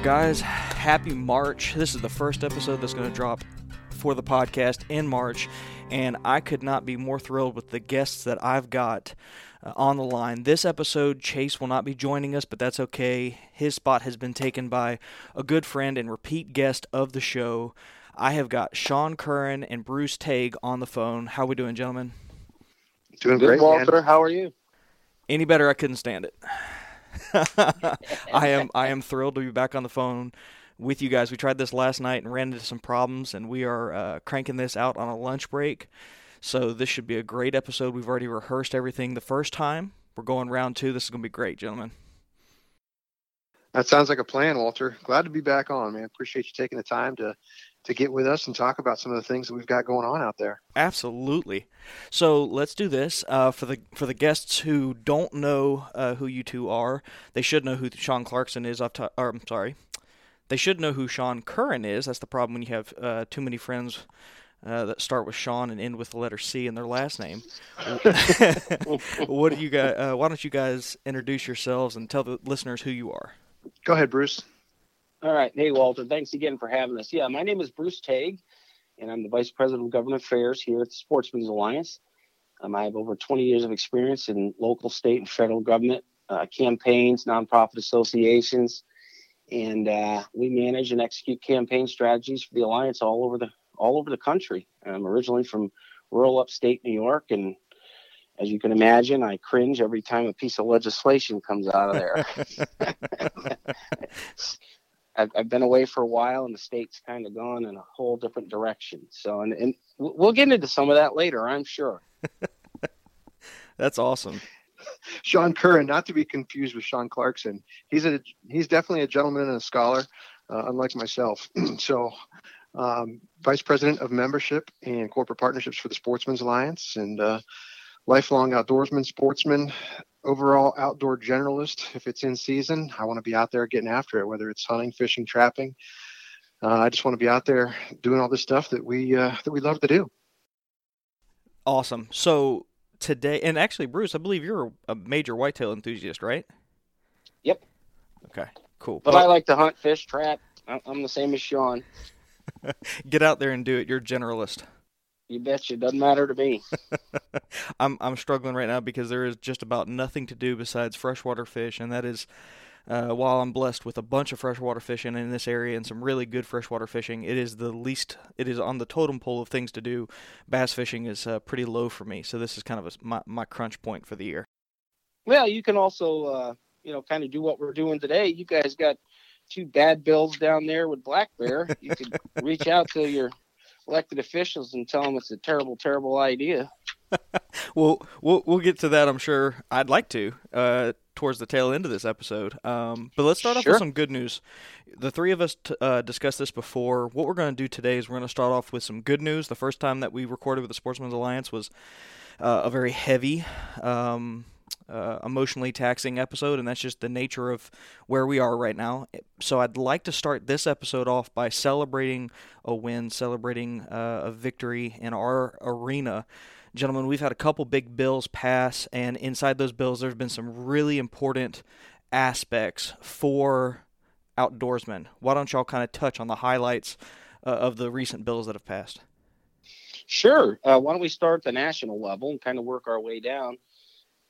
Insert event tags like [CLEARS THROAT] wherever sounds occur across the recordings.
Well, guys, happy March. This is the first episode that's going to drop for the podcast in March, and I could not be more thrilled with the guests that I've got uh, on the line. This episode, Chase will not be joining us, but that's okay. His spot has been taken by a good friend and repeat guest of the show. I have got Sean Curran and Bruce Tague on the phone. How are we doing, gentlemen? Doing great, Walter. man. How are you? Any better, I couldn't stand it. [LAUGHS] I am I am thrilled to be back on the phone with you guys. We tried this last night and ran into some problems, and we are uh, cranking this out on a lunch break. So this should be a great episode. We've already rehearsed everything the first time. We're going round two. This is going to be great, gentlemen. That sounds like a plan, Walter. Glad to be back on, man. Appreciate you taking the time to to get with us and talk about some of the things that we've got going on out there. Absolutely. So let's do this uh, for the for the guests who don't know uh, who you two are. They should know who Sean Clarkson is. I've ta- or, I'm sorry. They should know who Sean Curran is. That's the problem when you have uh, too many friends uh, that start with Sean and end with the letter C in their last name. [LAUGHS] what do you guys? Uh, why don't you guys introduce yourselves and tell the listeners who you are? Go ahead, Bruce. All right. Hey, Walter. Thanks again for having us. Yeah, my name is Bruce Tague, and I'm the Vice President of Government Affairs here at the Sportsmen's Alliance. Um, I have over 20 years of experience in local, state, and federal government uh, campaigns, nonprofit associations, and uh, we manage and execute campaign strategies for the alliance all over the all over the country. I'm originally from rural upstate New York, and as you can imagine, I cringe every time a piece of legislation comes out of there. [LAUGHS] [LAUGHS] [LAUGHS] I've, I've been away for a while, and the state's kind of gone in a whole different direction. So, and, and we'll get into some of that later, I'm sure. [LAUGHS] That's awesome. [LAUGHS] Sean Curran, not to be confused with Sean Clarkson. He's a he's definitely a gentleman and a scholar, uh, unlike myself. [CLEARS THROAT] so, um, Vice President of Membership and Corporate Partnerships for the Sportsmen's Alliance, and uh, lifelong outdoorsman, sportsman, overall outdoor generalist. If it's in season, I want to be out there getting after it, whether it's hunting, fishing, trapping. Uh, I just want to be out there doing all this stuff that we uh, that we love to do. Awesome. So today, and actually, Bruce, I believe you're a major whitetail enthusiast, right? Yep. Okay. Cool. But I like to hunt, fish, trap. I- I'm the same as Sean. [LAUGHS] Get out there and do it. You're a generalist. You betcha. Doesn't matter to me. [LAUGHS] [LAUGHS] I'm I'm struggling right now because there is just about nothing to do besides freshwater fish, and that is. Uh, while I'm blessed with a bunch of freshwater fishing in this area and some really good freshwater fishing, it is the least. It is on the totem pole of things to do. Bass fishing is uh, pretty low for me, so this is kind of a, my my crunch point for the year. Well, you can also uh, you know, kind of do what we're doing today, you guys got two bad bills down there with black bear. You could [LAUGHS] reach out to your elected officials and tell them it's a terrible, terrible idea. [LAUGHS] well, we'll we'll get to that. I'm sure. I'd like to uh, towards the tail end of this episode. Um, but let's start off with some good news. The three of us t- uh, discussed this before. What we're going to do today is we're going to start off with some good news. The first time that we recorded with the Sportsman's Alliance was uh, a very heavy. Um, uh, emotionally taxing episode, and that's just the nature of where we are right now. So I'd like to start this episode off by celebrating a win, celebrating uh, a victory in our arena. Gentlemen, we've had a couple big bills pass, and inside those bills, there's been some really important aspects for outdoorsmen. Why don't y'all kind of touch on the highlights uh, of the recent bills that have passed? Sure. Uh, why don't we start at the national level and kind of work our way down?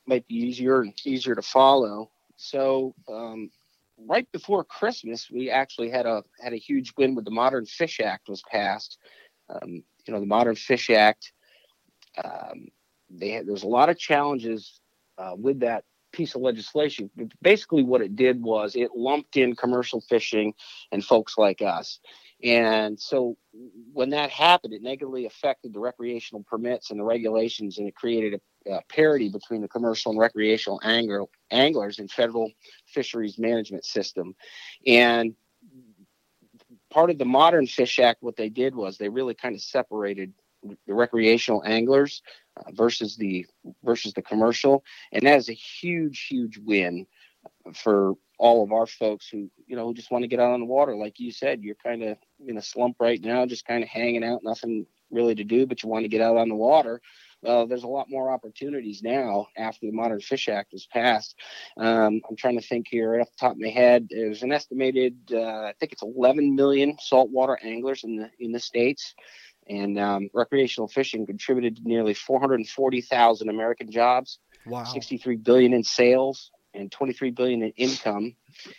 Might be easier and easier to follow. So um, right before Christmas, we actually had a had a huge win with the Modern Fish Act was passed. Um, you know, the Modern Fish Act. Um, they had, there's a lot of challenges uh, with that piece of legislation. Basically, what it did was it lumped in commercial fishing and folks like us. And so when that happened, it negatively affected the recreational permits and the regulations, and it created a, a parity between the commercial and recreational angler, anglers in federal fisheries management system. And part of the modern Fish Act, what they did was they really kind of separated the recreational anglers uh, versus the versus the commercial, and that is a huge, huge win for all of our folks who you know who just want to get out on the water. Like you said you're kind of in a slump right now just kind of hanging out nothing really to do but you want to get out on the water well there's a lot more opportunities now after the modern fish act was passed um, i'm trying to think here right off the top of my head there's an estimated uh, i think it's 11 million saltwater anglers in the in the states and um, recreational fishing contributed to nearly 440,000 American jobs, wow. 63 billion in sales, and 23 billion in income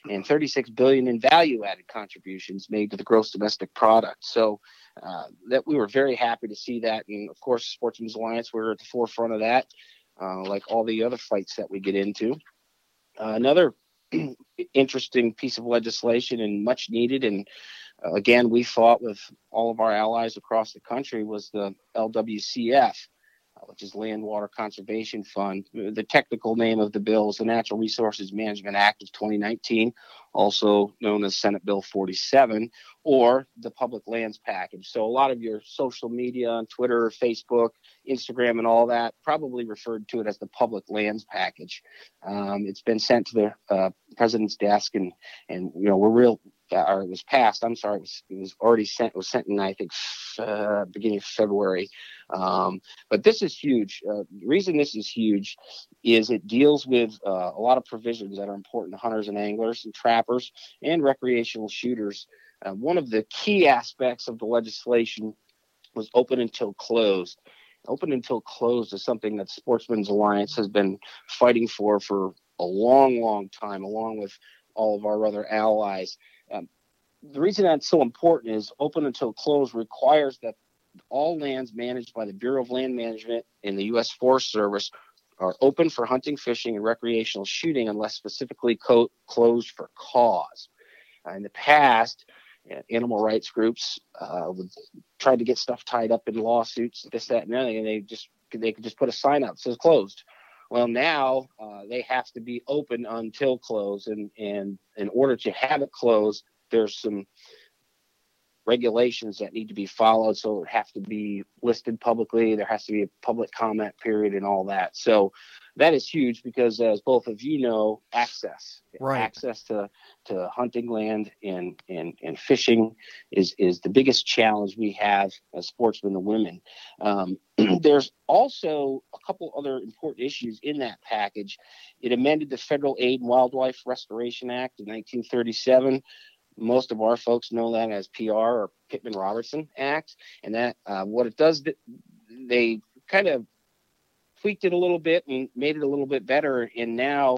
and 36 billion in value added contributions made to the gross domestic product. So uh, that we were very happy to see that. And of course sportsmen's alliance we're at the forefront of that uh, like all the other fights that we get into. Uh, another [CLEARS THROAT] interesting piece of legislation and much needed and uh, again we fought with all of our allies across the country was the lwcf which is Land Water Conservation Fund. The technical name of the bill is the Natural Resources Management Act of 2019, also known as Senate Bill 47, or the Public Lands Package. So a lot of your social media on Twitter, Facebook, Instagram, and all that probably referred to it as the Public Lands Package. Um, it's been sent to the uh, president's desk, and and you know we're real or it was passed. I'm sorry, it was, it was already sent. Was sent in I think uh, beginning of February. Um, but this is huge. Uh, the reason this is huge is it deals with uh, a lot of provisions that are important to hunters and anglers and trappers and recreational shooters. Uh, one of the key aspects of the legislation was open until closed. Open until closed is something that Sportsmen's Alliance has been fighting for for a long, long time, along with all of our other allies. Um, the reason that's so important is open until close requires that all lands managed by the Bureau of Land Management and the U.S. Forest Service are open for hunting, fishing, and recreational shooting unless specifically co- closed for cause. Uh, in the past, uh, animal rights groups uh, would try to get stuff tied up in lawsuits, this, that, and the other, and they just they could just put a sign out that says closed. Well, now uh, they have to be open until close, and and in order to have it closed, there's some regulations that need to be followed. So it have to be listed publicly. There has to be a public comment period and all that. So that is huge because, as both of you know, access, right. access to, to hunting land and, and, and fishing is, is the biggest challenge we have as sportsmen and women. Um, [CLEARS THROAT] there's also a couple other important issues in that package. It amended the Federal Aid and Wildlife Restoration Act of 1937 most of our folks know that as PR or Pittman Robertson Act, and that uh, what it does, they kind of tweaked it a little bit and made it a little bit better. And now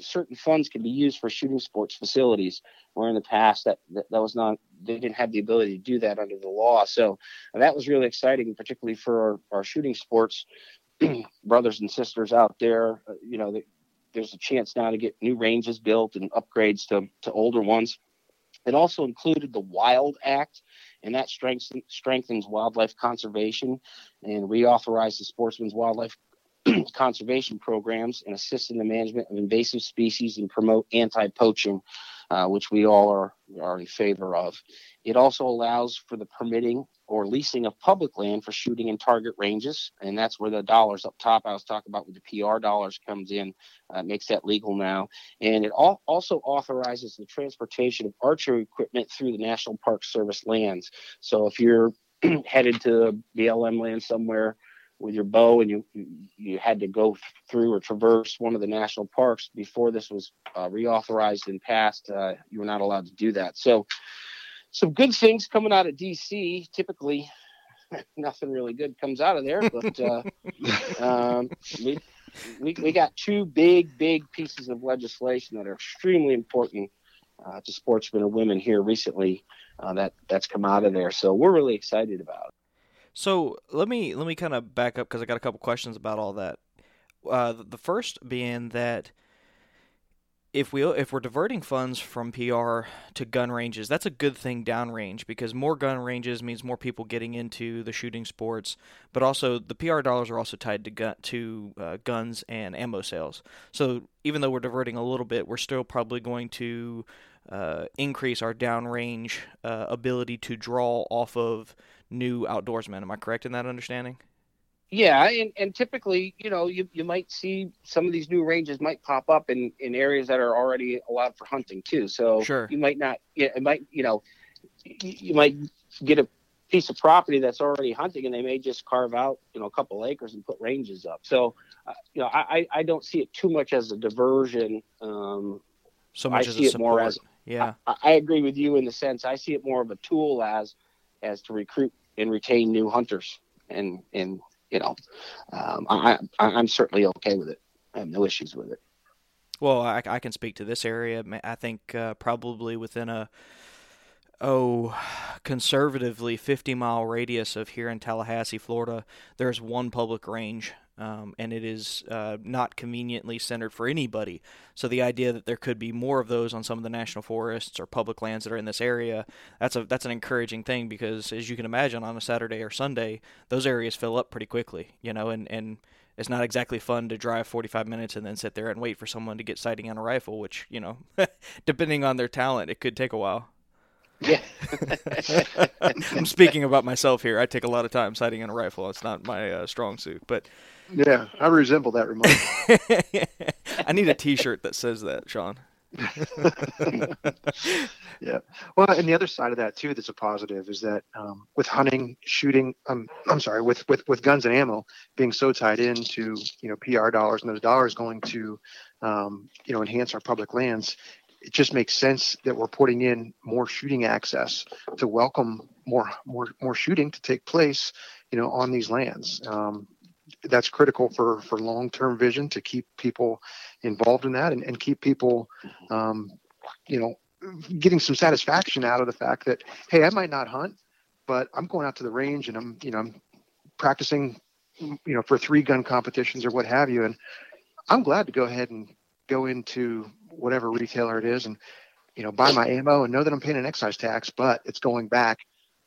certain funds can be used for shooting sports facilities, where in the past that, that, that was not they didn't have the ability to do that under the law. So that was really exciting, particularly for our, our shooting sports [CLEARS THROAT] brothers and sisters out there. Uh, you know, there's a chance now to get new ranges built and upgrades to, to older ones. It also included the Wild Act, and that strengthens, strengthens wildlife conservation and reauthorized the Sportsman's Wildlife [CLEARS THROAT] conservation programs and assist in the management of invasive species and promote anti-poaching, uh, which we all are, are in favor of. It also allows for the permitting or leasing of public land for shooting and target ranges, and that's where the dollars up top I was talking about with the PR dollars comes in, uh, makes that legal now. And it all, also authorizes the transportation of archery equipment through the National Park Service lands. So if you're [CLEARS THROAT] headed to BLM land somewhere with your bow and you you had to go through or traverse one of the national parks before this was uh, reauthorized and passed uh, you were not allowed to do that. So some good things coming out of dc typically [LAUGHS] nothing really good comes out of there but uh, [LAUGHS] um, we, we, we got two big big pieces of legislation that are extremely important uh, to sportsmen and women here recently uh, that that's come out of there. So we're really excited about it so let me let me kind of back up because I got a couple questions about all that. Uh, the first being that if we if we're diverting funds from PR to gun ranges, that's a good thing downrange because more gun ranges means more people getting into the shooting sports. But also the PR dollars are also tied to gun to uh, guns and ammo sales. So even though we're diverting a little bit, we're still probably going to uh, increase our downrange uh, ability to draw off of new outdoorsmen. Am I correct in that understanding? Yeah, and, and typically, you know, you, you might see some of these new ranges might pop up in, in areas that are already allowed for hunting too. So sure. you might not, it might, you know, you might get a piece of property that's already hunting and they may just carve out, you know, a couple acres and put ranges up. So, uh, you know, I, I don't see it too much as a diversion. Um, so much I as see it more as, yeah, I, I agree with you in the sense I see it more of a tool as, as to recruit and retain new hunters. And and you know, um, I, I am certainly okay with it. I have no issues with it. Well, I, I can speak to this area. I think uh, probably within a oh conservatively 50 mile radius of here in Tallahassee, Florida, there's one public range um, and it is uh, not conveniently centered for anybody. So the idea that there could be more of those on some of the national forests or public lands that are in this area, that's a that's an encouraging thing because as you can imagine, on a Saturday or Sunday, those areas fill up pretty quickly, you know, and and it's not exactly fun to drive 45 minutes and then sit there and wait for someone to get sighting on a rifle, which you know, [LAUGHS] depending on their talent, it could take a while. Yeah. [LAUGHS] I'm speaking about myself here. I take a lot of time sighting on a rifle. It's not my uh, strong suit, but yeah, I resemble that remark. [LAUGHS] I need a T-shirt that says that, Sean. [LAUGHS] yeah. Well, and the other side of that too, that's a positive, is that um, with hunting, shooting, um, I'm sorry, with, with with guns and ammo being so tied into you know PR dollars and those dollars going to um, you know enhance our public lands, it just makes sense that we're putting in more shooting access to welcome more more more shooting to take place, you know, on these lands. Um, that's critical for for long term vision to keep people involved in that and, and keep people, um, you know, getting some satisfaction out of the fact that hey, I might not hunt, but I'm going out to the range and I'm you know I'm practicing, you know, for three gun competitions or what have you, and I'm glad to go ahead and go into whatever retailer it is and you know buy my ammo and know that I'm paying an excise tax, but it's going back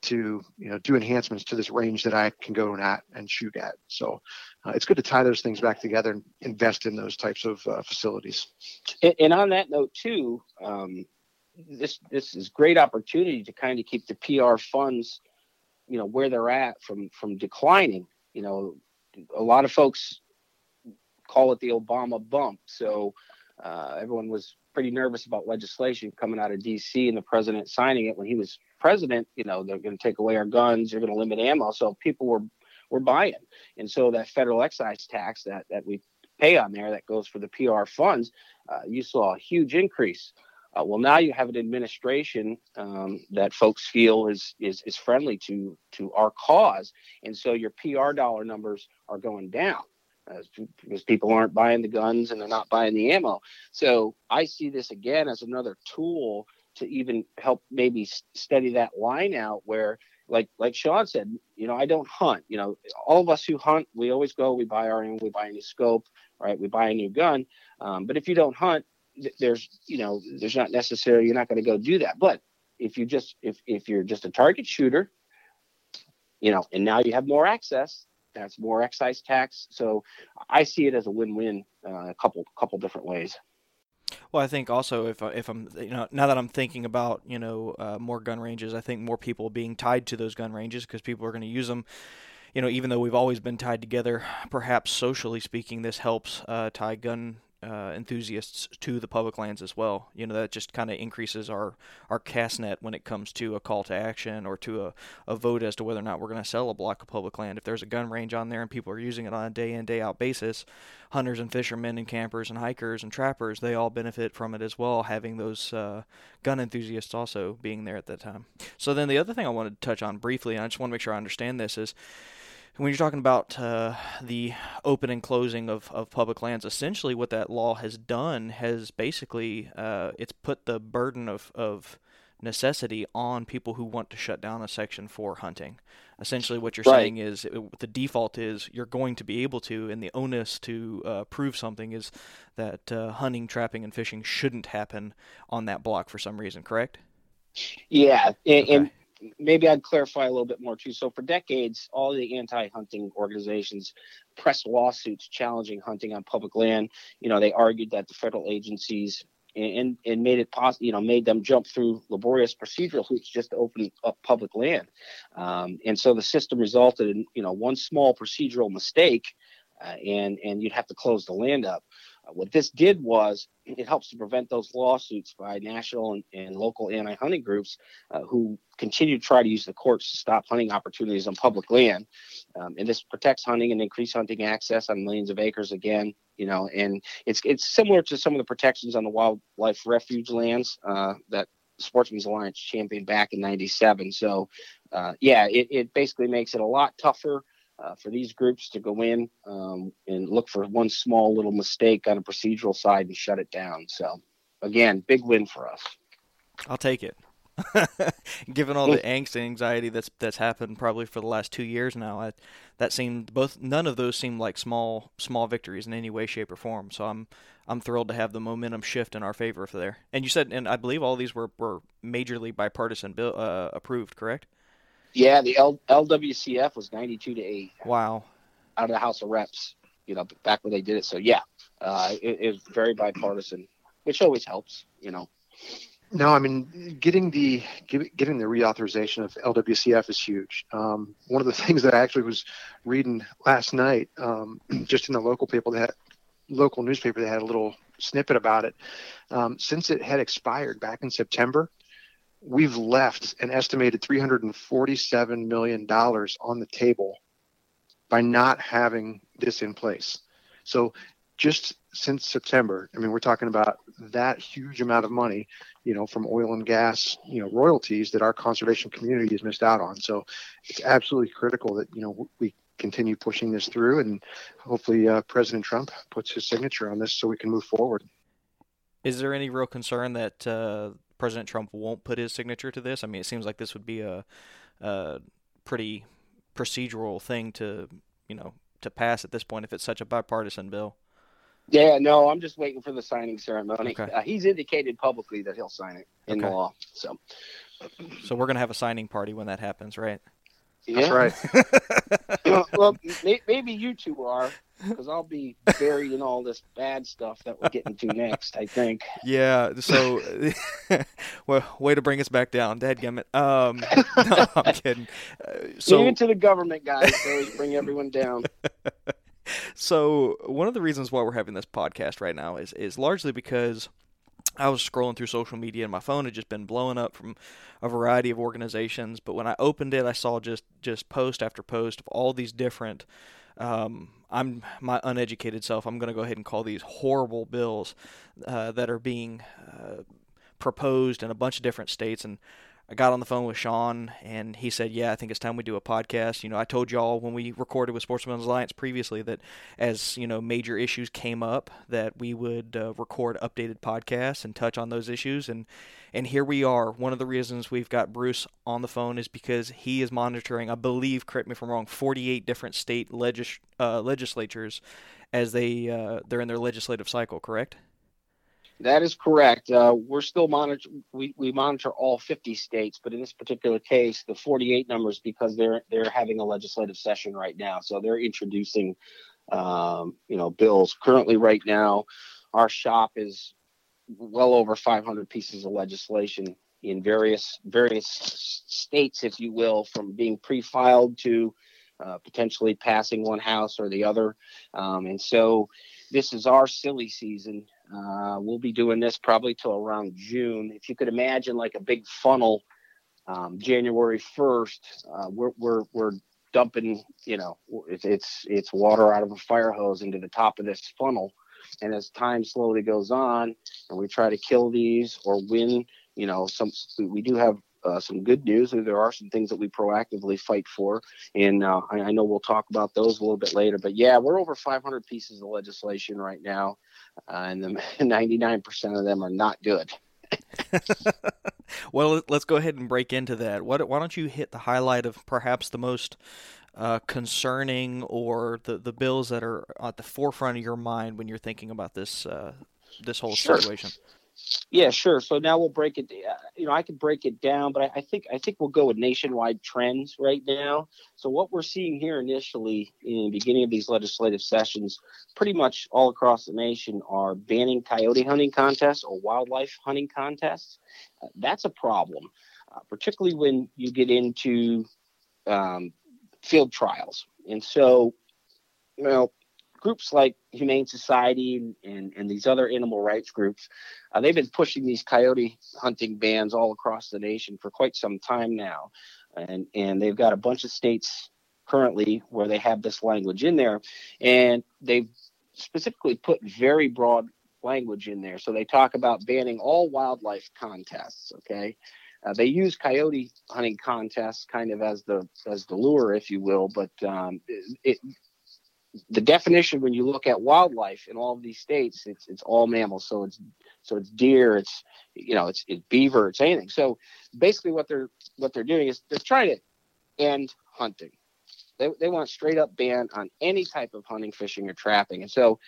to you know do enhancements to this range that I can go at and shoot at. So uh, it's good to tie those things back together and invest in those types of uh, facilities. And, and, on that note too, um, this this is great opportunity to kind of keep the PR funds, you know, where they're at from from declining. You know, a lot of folks call it the Obama bump. So uh, everyone was pretty nervous about legislation coming out of D.C. and the president signing it when he was president. You know, they're going to take away our guns, they're going to limit ammo. So people were were buying, and so that federal excise tax that that we pay on there that goes for the PR funds, uh, you saw a huge increase. Uh, well, now you have an administration um, that folks feel is, is is friendly to to our cause, and so your PR dollar numbers are going down because people aren't buying the guns and they're not buying the ammo. So I see this again as another tool to even help maybe study that line out where like like Sean said, you know, I don't hunt. You know, all of us who hunt, we always go, we buy our own, we buy a new scope, right? We buy a new gun. Um, but if you don't hunt, there's you know, there's not necessarily you're not going to go do that. But if you just if if you're just a target shooter, you know, and now you have more access, that's more excise tax. So I see it as a win-win, uh, a couple couple different ways. Well, I think also if if I'm you know now that I'm thinking about you know uh, more gun ranges, I think more people being tied to those gun ranges because people are going to use them. You know, even though we've always been tied together, perhaps socially speaking, this helps uh, tie gun uh, enthusiasts to the public lands as well. You know, that just kind of increases our, our cast net when it comes to a call to action or to a, a vote as to whether or not we're going to sell a block of public land. If there's a gun range on there and people are using it on a day in, day out basis, hunters and fishermen and campers and hikers and trappers, they all benefit from it as well, having those uh, gun enthusiasts also being there at that time. So then the other thing I wanted to touch on briefly, and I just want to make sure I understand this, is when you're talking about uh, the open and closing of, of public lands, essentially what that law has done has basically uh, it's put the burden of, of necessity on people who want to shut down a section for hunting. Essentially, what you're right. saying is it, the default is you're going to be able to, and the onus to uh, prove something is that uh, hunting, trapping, and fishing shouldn't happen on that block for some reason. Correct? Yeah, and, okay. and maybe I'd clarify a little bit more too. So for decades, all the anti-hunting organizations pressed lawsuits challenging hunting on public land. You know, they argued that the federal agencies and and made it possible, you know, made them jump through laborious procedural hoops just to open up public land. Um, and so the system resulted in, you know, one small procedural mistake, uh, and and you'd have to close the land up. Uh, what this did was it helps to prevent those lawsuits by national and, and local anti-hunting groups uh, who continue to try to use the courts to stop hunting opportunities on public land. Um, and this protects hunting and increase hunting access on millions of acres again. You know, and it's it's similar to some of the protections on the wildlife refuge lands uh, that Sportsmen's Alliance championed back in '97. So, uh, yeah, it, it basically makes it a lot tougher uh, for these groups to go in um, and look for one small little mistake on a procedural side and shut it down. So, again, big win for us. I'll take it. [LAUGHS] Given all the angst and anxiety that's that's happened probably for the last two years now, I, that seemed both none of those seemed like small small victories in any way, shape, or form. So I'm I'm thrilled to have the momentum shift in our favor there. And you said, and I believe all these were were majorly bipartisan bill uh, approved, correct? Yeah, the L- LWCF was 92 to 8. Wow. Out of the House of Reps, you know, back when they did it. So, yeah, uh, it, it was very bipartisan, which always helps, you know. No, I mean, getting the getting the reauthorization of LWCF is huge. Um, one of the [LAUGHS] things that I actually was reading last night, um, [CLEARS THROAT] just in the local people that local newspaper, they had a little snippet about it. Um, since it had expired back in September, we've left an estimated $347 million on the table by not having this in place. So just since September, I mean, we're talking about that huge amount of money, you know, from oil and gas, you know, royalties that our conservation community has missed out on. So it's absolutely critical that, you know, we continue pushing this through and hopefully uh, President Trump puts his signature on this so we can move forward. Is there any real concern that uh, President Trump won't put his signature to this? I mean, it seems like this would be a, a pretty procedural thing to, you know, to pass at this point if it's such a bipartisan bill. Yeah, no, I'm just waiting for the signing ceremony. Okay. Uh, he's indicated publicly that he'll sign it in okay. the law. So, so we're gonna have a signing party when that happens, right? Yeah. That's right. [LAUGHS] well, [LAUGHS] maybe you two are, because I'll be buried in all this bad stuff that we're getting to next. I think. Yeah. So, [LAUGHS] well, way to bring us back down, Dadgummit. Um, no, I'm kidding. Uh, so Leave it to the government guys. Always bring everyone down. so, one of the reasons why we're having this podcast right now is is largely because. I was scrolling through social media and my phone had just been blowing up from a variety of organizations. But when I opened it, I saw just just post after post of all these different um, I'm my uneducated self. I'm going to go ahead and call these horrible bills uh, that are being uh, proposed in a bunch of different states, and I got on the phone with Sean and he said, "Yeah, I think it's time we do a podcast." You know, I told y'all when we recorded with Sportsmen's Alliance previously that as you know major issues came up, that we would uh, record updated podcasts and touch on those issues. And and here we are. One of the reasons we've got Bruce on the phone is because he is monitoring, I believe, correct me if I'm wrong, 48 different state legis- uh, legislatures as they uh, they're in their legislative cycle. Correct? That is correct. Uh, we're still monitor. We, we monitor all 50 states, but in this particular case, the 48 numbers because they're they're having a legislative session right now, so they're introducing, um, you know, bills. Currently, right now, our shop is well over 500 pieces of legislation in various various states, if you will, from being pre-filed to uh, potentially passing one house or the other, um, and so this is our silly season uh, we'll be doing this probably till around June. If you could imagine like a big funnel, um, January 1st, uh, we're, we're, we're dumping, you know, it's, it's, it's water out of a fire hose into the top of this funnel. And as time slowly goes on and we try to kill these or win, you know, some, we do have uh, some good news. There are some things that we proactively fight for, and uh, I, I, know we'll talk about those a little bit later. But yeah, we're over 500 pieces of legislation right now, uh, and the [LAUGHS] 99% of them are not good. [LAUGHS] well, let's go ahead and break into that. What, why don't you hit the highlight of perhaps the most uh, concerning or the, the bills that are at the forefront of your mind when you're thinking about this uh, this whole sure. situation? Yeah, sure. So now we'll break it. Uh, you know, I could break it down, but I, I, think I think we'll go with nationwide trends right now. So what we're seeing here initially in the beginning of these legislative sessions, pretty much all across the nation, are banning coyote hunting contests or wildlife hunting contests. Uh, that's a problem, uh, particularly when you get into um, field trials. And so, you know, groups like Humane Society and, and, and these other animal rights groups, uh, they've been pushing these coyote hunting bans all across the nation for quite some time now. And, and they've got a bunch of states currently where they have this language in there. And they've specifically put very broad language in there. So they talk about banning all wildlife contests, okay? Uh, they use coyote hunting contests kind of as the as the lure, if you will, but um, it, the definition when you look at wildlife in all of these states, it's it's all mammals. So it's so it's deer, it's you know, it's it's beaver, it's anything. So basically, what they're what they're doing is they're trying to end hunting. They they want straight up ban on any type of hunting, fishing, or trapping. And so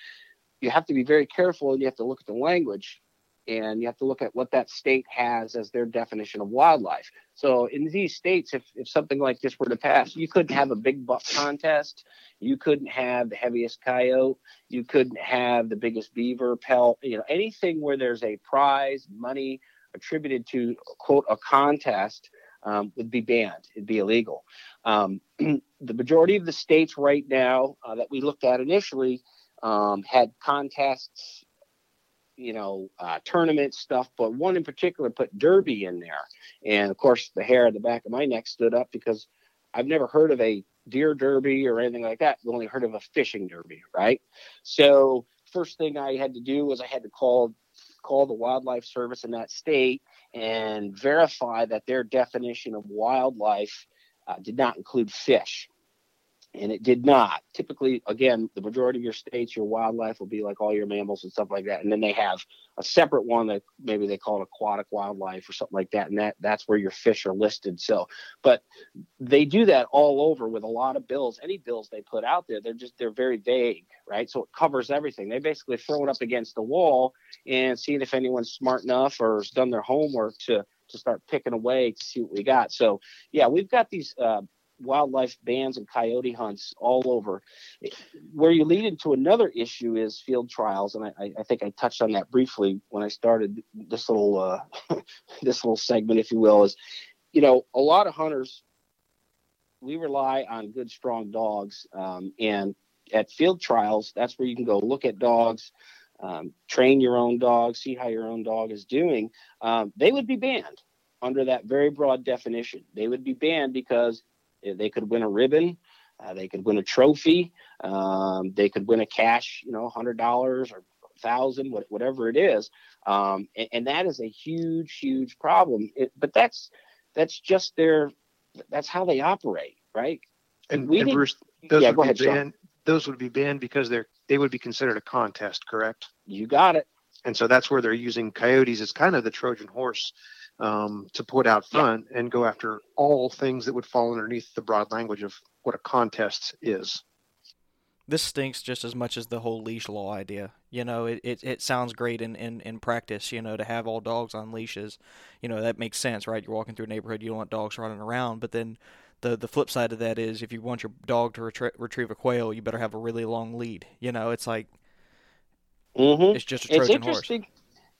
you have to be very careful, and you have to look at the language and you have to look at what that state has as their definition of wildlife. So in these states, if, if something like this were to pass, you couldn't have a big buck contest, you couldn't have the heaviest coyote, you couldn't have the biggest beaver pelt, you know, anything where there's a prize, money attributed to quote a contest um, would be banned. It'd be illegal. Um, [CLEARS THROAT] the majority of the states right now uh, that we looked at initially um, had contests you know, uh, tournament stuff, but one in particular put derby in there. And of course, the hair at the back of my neck stood up because I've never heard of a deer derby or anything like that. I've only heard of a fishing derby, right? So first thing I had to do was I had to call call the wildlife service in that state and verify that their definition of wildlife uh, did not include fish and it did not. Typically, again, the majority of your states, your wildlife will be like all your mammals and stuff like that, and then they have a separate one that maybe they call it aquatic wildlife or something like that, and that that's where your fish are listed. So, but they do that all over with a lot of bills. Any bills they put out there, they're just they're very vague, right? So it covers everything. They basically throw it up against the wall and seeing if anyone's smart enough or has done their homework to to start picking away to see what we got. So yeah, we've got these uh, wildlife bans and coyote hunts all over. Where you lead into another issue is field trials, and I, I think I touched on that briefly when I started this little uh, [LAUGHS] this little segment, if you will. Is you know a lot of hunters we rely on good strong dogs, um, and at field trials, that's where you can go look at dogs. Um, train your own dog, see how your own dog is doing. Um, they would be banned under that very broad definition. They would be banned because they could win a ribbon. Uh, they could win a trophy. Um, they could win a cash, you know, hundred dollars or thousand, whatever it is. Um, and, and, that is a huge, huge problem. It, but that's that's just their that's how they operate, right? And, We and Bruce, those yeah, would go be ahead, Sean. banned. Those would be banned because they're they would be considered a contest, correct? You got it. And so that's where they're using coyotes as kind of the Trojan horse um, to put out front and go after all things that would fall underneath the broad language of what a contest is. This stinks just as much as the whole leash law idea. You know, it, it, it sounds great in, in, in practice, you know, to have all dogs on leashes. You know, that makes sense, right? You're walking through a neighborhood, you don't want dogs running around. But then the, the flip side of that is if you want your dog to retrie- retrieve a quail, you better have a really long lead. You know, it's like, Mm-hmm. it's just a It's Trojan horse. interesting.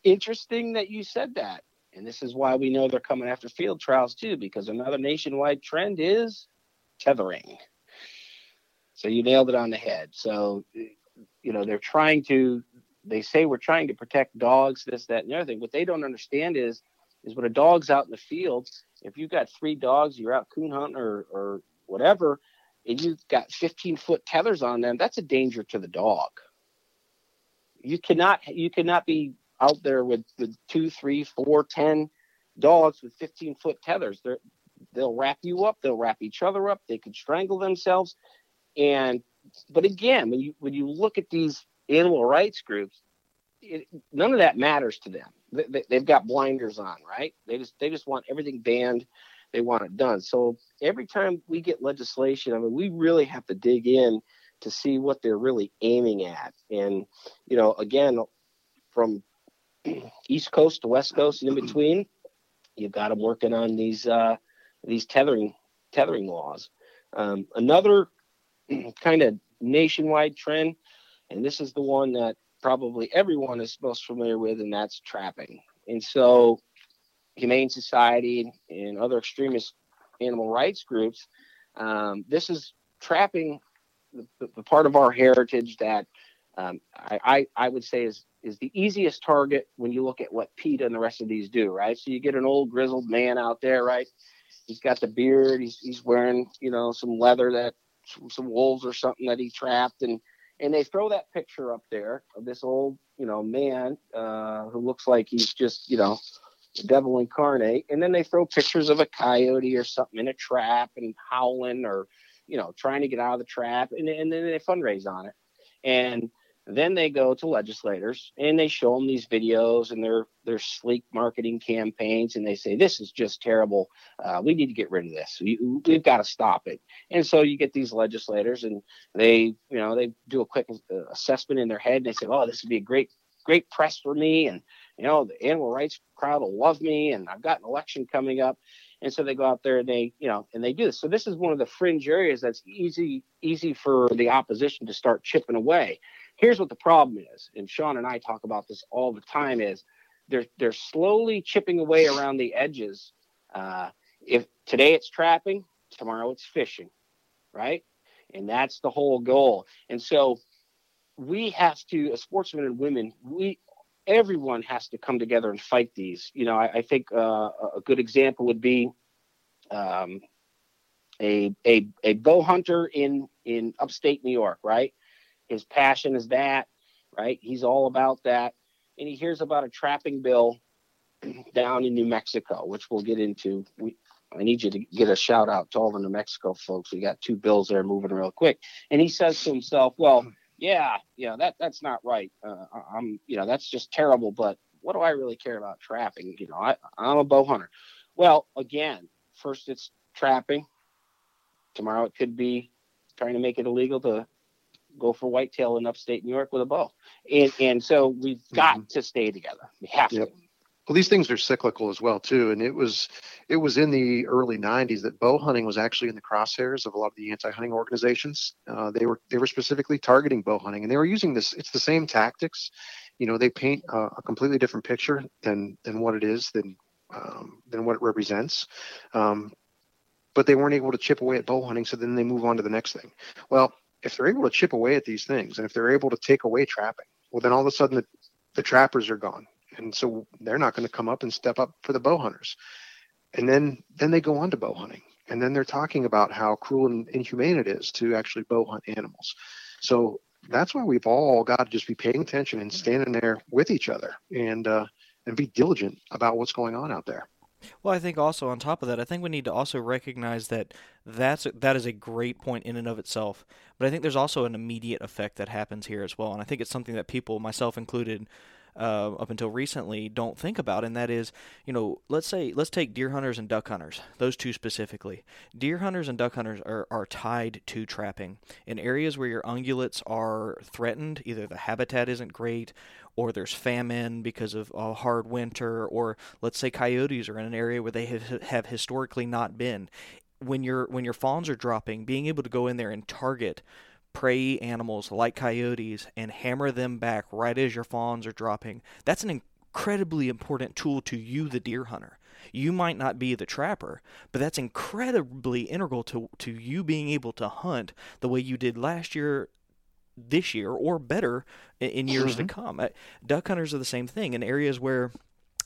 Interesting that you said that, and this is why we know they're coming after field trials too, because another nationwide trend is tethering. So you nailed it on the head. So, you know, they're trying to. They say we're trying to protect dogs, this, that, and the other thing. What they don't understand is, is when a dog's out in the field, if you've got three dogs, you're out coon hunting or, or whatever, and you've got 15 foot tethers on them, that's a danger to the dog you cannot you cannot be out there with with two three four ten dogs with 15 foot tethers. They're they'll wrap you up they'll wrap each other up they could strangle themselves. And but again when you when you look at these animal rights groups it, none of that matters to them. They, they, they've got blinders on right? They just they just want everything banned. They want it done. So every time we get legislation i mean we really have to dig in to see what they're really aiming at. And you know, again, from [CLEARS THROAT] East Coast to West Coast in between, you've got them working on these uh, these tethering tethering laws. Um, another [CLEARS THROAT] kind of nationwide trend, and this is the one that probably everyone is most familiar with, and that's trapping. And so, Humane Society and other extremist animal rights groups, um, this is trapping the, the part of our heritage that um, I, I, I would say is is the easiest target when you look at what PETA and the rest of these do, right? So you get an old grizzled man out there, right? He's got the beard, he's he's wearing, you know, some leather that some, some wolves or something that he trapped and and they throw that picture up there of this old, you know, man uh, who looks like he's just, you know, the devil incarnate. And then they throw pictures of a coyote or something in a trap and howling or, you know, trying to get out of the trap. And, and then they fundraise on it. And then they go to legislators and they show them these videos and their their sleek marketing campaigns and they say this is just terrible. Uh, we need to get rid of this. We, we've got to stop it. And so you get these legislators and they you know they do a quick uh, assessment in their head and they say, oh, this would be a great great press for me and you know the animal rights crowd will love me and I've got an election coming up. And so they go out there and they, you know, and they do this. So this is one of the fringe areas that's easy, easy for the opposition to start chipping away here's what the problem is and sean and i talk about this all the time is they're they're slowly chipping away around the edges. Uh, if today it's trapping tomorrow it's fishing right? And that's the whole goal. And so we have to as sportsmen and women we everyone has to come together and fight these. You know i, I think uh, a good example would be um, a, a a bow hunter in in upstate new york right his passion is that, right? He's all about that. And he hears about a trapping bill [CLEARS THROAT] down in New Mexico, which we'll get into. We, I need you to get a shout out to all the New Mexico folks. We got two bills there moving real quick. And he says to himself, well, yeah, yeah, that that's not right. Uh, I'm, you know, that's just terrible. But what do I really care about trapping? You know, I, I'm a bow hunter. Well, again, first it's trapping. Tomorrow it could be trying to make it illegal to go for whitetail in upstate New York with a bow. And and so we've got Mhm. to stay together. We have Yep. to. Well, these things are cyclical as well too, and it was it was in the early '90s that bow hunting was actually in the crosshairs of a lot of the anti-hunting organizations. Uh, they were they were specifically targeting bow hunting, and they were using this. It's the same tactics. You know, they paint a, a completely different picture than than what it is than um, than what it represents. Um, but they weren't able to chip away at bow hunting, so then they move on to the next thing. Well, if they're able to chip away at these things, and if they're able to take away trapping, well, then all of a sudden the, the trappers are gone. And so they're not going to come up and step up for the bow hunters. And then then they go on to bow hunting. And then they're talking about how cruel and inhumane it is to actually bow hunt animals. So that's why we've all got to just be paying attention and standing there with each other and uh, and be diligent about what's going on out there Well, I think also on top of that, I think we need to also recognize that that's that is a great point in and of itself. But I think there's also an immediate effect that happens here as well, and I think it's something that people, myself included, uh, up until recently don't think about, and that is, you know, let's say let's take deer hunters and duck hunters, those two specifically. Deer hunters and duck hunters are, are tied to trapping in areas where your ungulates are threatened. Either the habitat isn't great, or there's famine because of a hard winter, or let's say coyotes are in an area where they have, have historically not been. When your when your fawns are dropping, being able to go in there and target prey animals like coyotes and hammer them back right as your fawns are dropping, that's an incredibly important tool to you, the deer hunter. You might not be the trapper, but that's incredibly integral to, to you being able to hunt the way you did last year, this year, or better in years mm-hmm. to come. Duck hunters are the same thing in areas where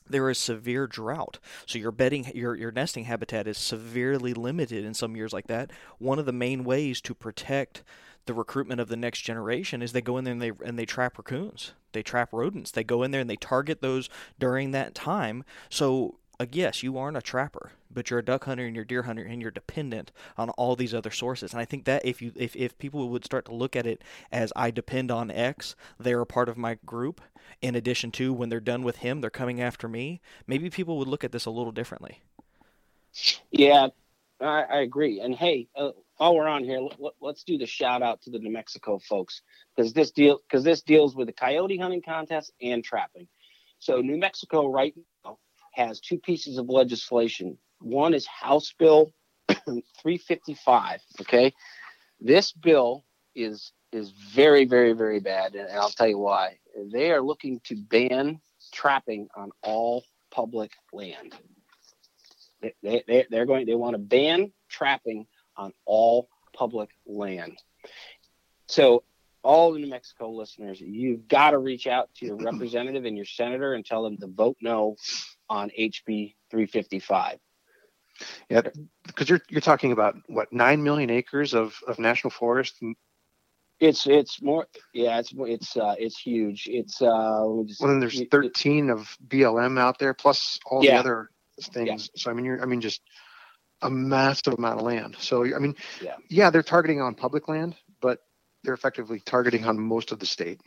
there is severe drought. So your bedding your your nesting habitat is severely limited in some years like that. One of the main ways to protect the recruitment of the next generation is they go in there and they and they trap raccoons. They trap rodents. They go in there and they target those during that time. So uh, yes, you aren't a trapper, but you're a duck hunter and you're a deer hunter and you're dependent on all these other sources. And I think that if you if, if people would start to look at it as I depend on X, they're a part of my group. In addition to when they're done with him, they're coming after me. Maybe people would look at this a little differently. Yeah, I, I agree. And hey, uh, while we're on here, let, us do the shout out to the New Mexico folks because this deal because this deals with the coyote hunting contest and trapping. So New Mexico right now has two pieces of legislation. One is House Bill [COUGHS] 355. Okay, this bill is is very very very bad, and I'll tell you why. They are looking to ban trapping on all public land. They, they, they're going. They want to ban trapping on all public land. So, all the New Mexico listeners, you've got to reach out to your [CLEARS THROAT] representative and your senator and tell them to vote no on HB 355. Yeah, because you're you're talking about what nine million acres of, of national forest. It's it's more yeah it's it's uh, it's huge. It's uh, just, well then there's 13 it, of BLM out there plus all yeah. the other things. Yeah. So I mean you're I mean just a massive amount of land. So I mean, yeah, yeah, they're targeting on public land, but they're effectively targeting on most of the state.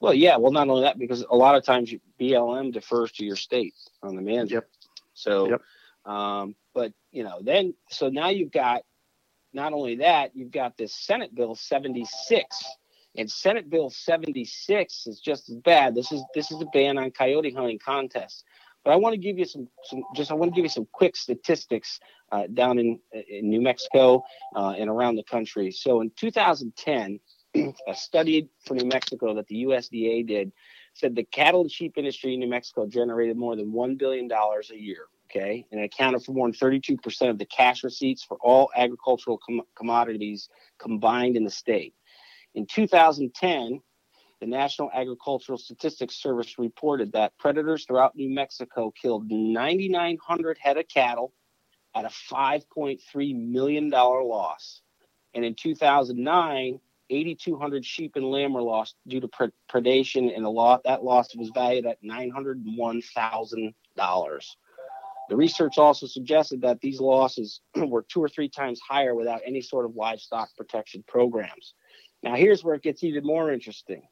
Well, yeah. Well, not only that, because a lot of times BLM defers to your state on the mandate. Yep. So, yep. Um, but you know, then so now you've got not only that, you've got this Senate Bill 76, and Senate Bill 76 is just as bad. This is this is a ban on coyote hunting contests. But I want to give you some, some just I want to give you some quick statistics uh, down in, in New Mexico uh, and around the country. So in 2010, a study for New Mexico that the USDA did said the cattle and sheep industry in New Mexico generated more than $1 billion a year. Okay. And it accounted for more than 32% of the cash receipts for all agricultural com- commodities combined in the state. In 2010, the National Agricultural Statistics Service reported that predators throughout New Mexico killed 9,900 head of cattle at a $5.3 million loss. And in 2009, 8,200 sheep and lamb were lost due to predation, and loss, that loss was valued at $901,000. The research also suggested that these losses [CLEARS THROAT] were two or three times higher without any sort of livestock protection programs. Now, here's where it gets even more interesting.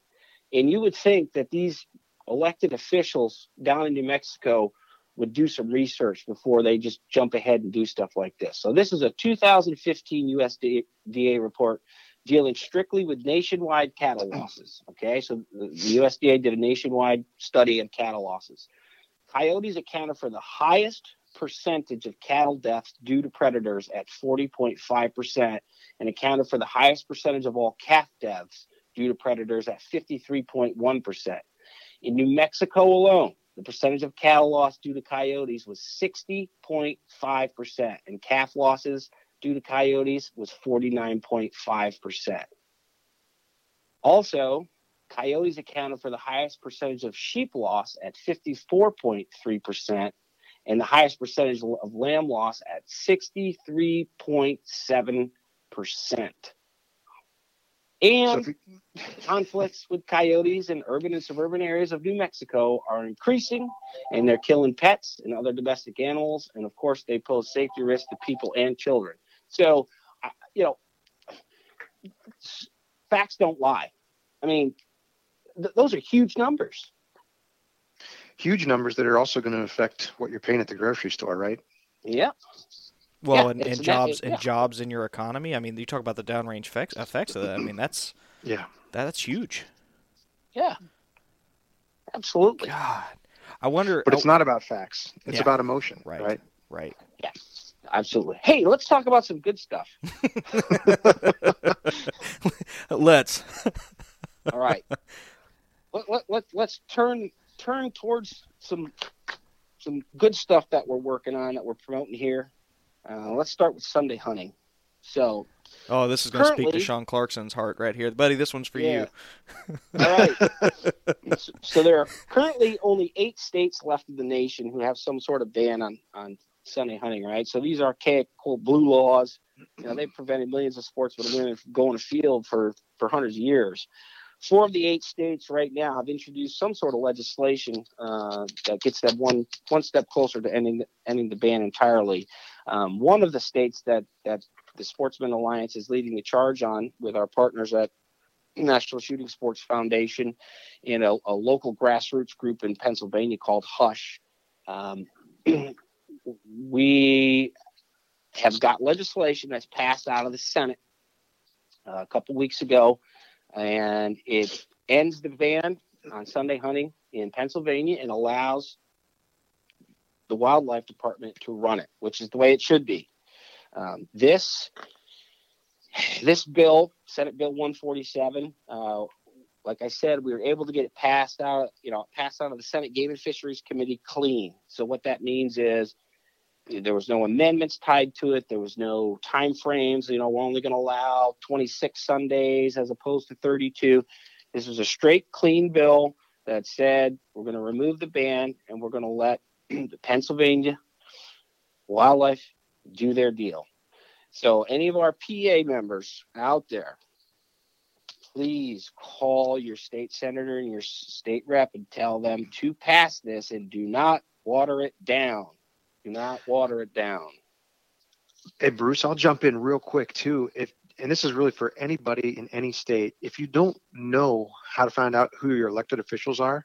And you would think that these elected officials down in New Mexico would do some research before they just jump ahead and do stuff like this. So this is a 2015 USDA report dealing strictly with nationwide cattle losses. Okay, so the USDA did a nationwide study of cattle losses. Coyotes accounted for the highest percentage of cattle deaths due to predators at 40.5% and accounted for the highest percentage of all calf deaths due to predators at 53.1%. In New Mexico alone, the percentage of cattle loss due to coyotes was 60.5%, and calf losses due to coyotes was 49.5%. Also, coyotes accounted for the highest percentage of sheep loss at 54.3%, and the highest percentage of lamb loss at 63.7%. And conflicts with coyotes in urban and suburban areas of New Mexico are increasing, and they're killing pets and other domestic animals. And of course, they pose safety risks to people and children. So, you know, facts don't lie. I mean, th- those are huge numbers. Huge numbers that are also going to affect what you're paying at the grocery store, right? Yeah. Well, yeah, and, and jobs and yeah. jobs in your economy. I mean, you talk about the downrange effects, effects of that. I mean, that's yeah, that's huge. Yeah, absolutely. God, I wonder. But it's not about facts. It's yeah. about emotion. Right. Right. Right. Yeah. Absolutely. Hey, let's talk about some good stuff. [LAUGHS] let's. All right. Let, let, let, let's turn turn towards some some good stuff that we're working on that we're promoting here. Uh, let's start with Sunday hunting. So. Oh, this is going to speak to Sean Clarkson's heart right here, buddy. This one's for yeah. you. [LAUGHS] All right. [LAUGHS] so there are currently only eight states left in the nation who have some sort of ban on on Sunday hunting. Right. So these archaic cool blue laws, you know, they've prevented millions of sportsmen and women from going to field for for hundreds of years. Four of the eight states right now have introduced some sort of legislation uh, that gets them one one step closer to ending ending the ban entirely. Um, one of the states that that the Sportsman Alliance is leading the charge on with our partners at National Shooting Sports Foundation and a, a local grassroots group in Pennsylvania called Hush. Um, [CLEARS THROAT] we have got legislation that's passed out of the Senate uh, a couple weeks ago and it ends the ban on Sunday hunting in Pennsylvania and allows the wildlife department to run it, which is the way it should be. Um, this this bill, Senate Bill 147, uh, like I said, we were able to get it passed out, you know, passed out of the Senate Game and Fisheries Committee clean. So what that means is there was no amendments tied to it. There was no time frames. You know, we're only going to allow 26 Sundays as opposed to 32. This was a straight, clean bill that said we're going to remove the ban and we're going to let [CLEARS THROAT] the Pennsylvania wildlife do their deal. So, any of our PA members out there, please call your state senator and your state rep and tell them to pass this and do not water it down. Not water it down. Hey Bruce, I'll jump in real quick too. If and this is really for anybody in any state, if you don't know how to find out who your elected officials are,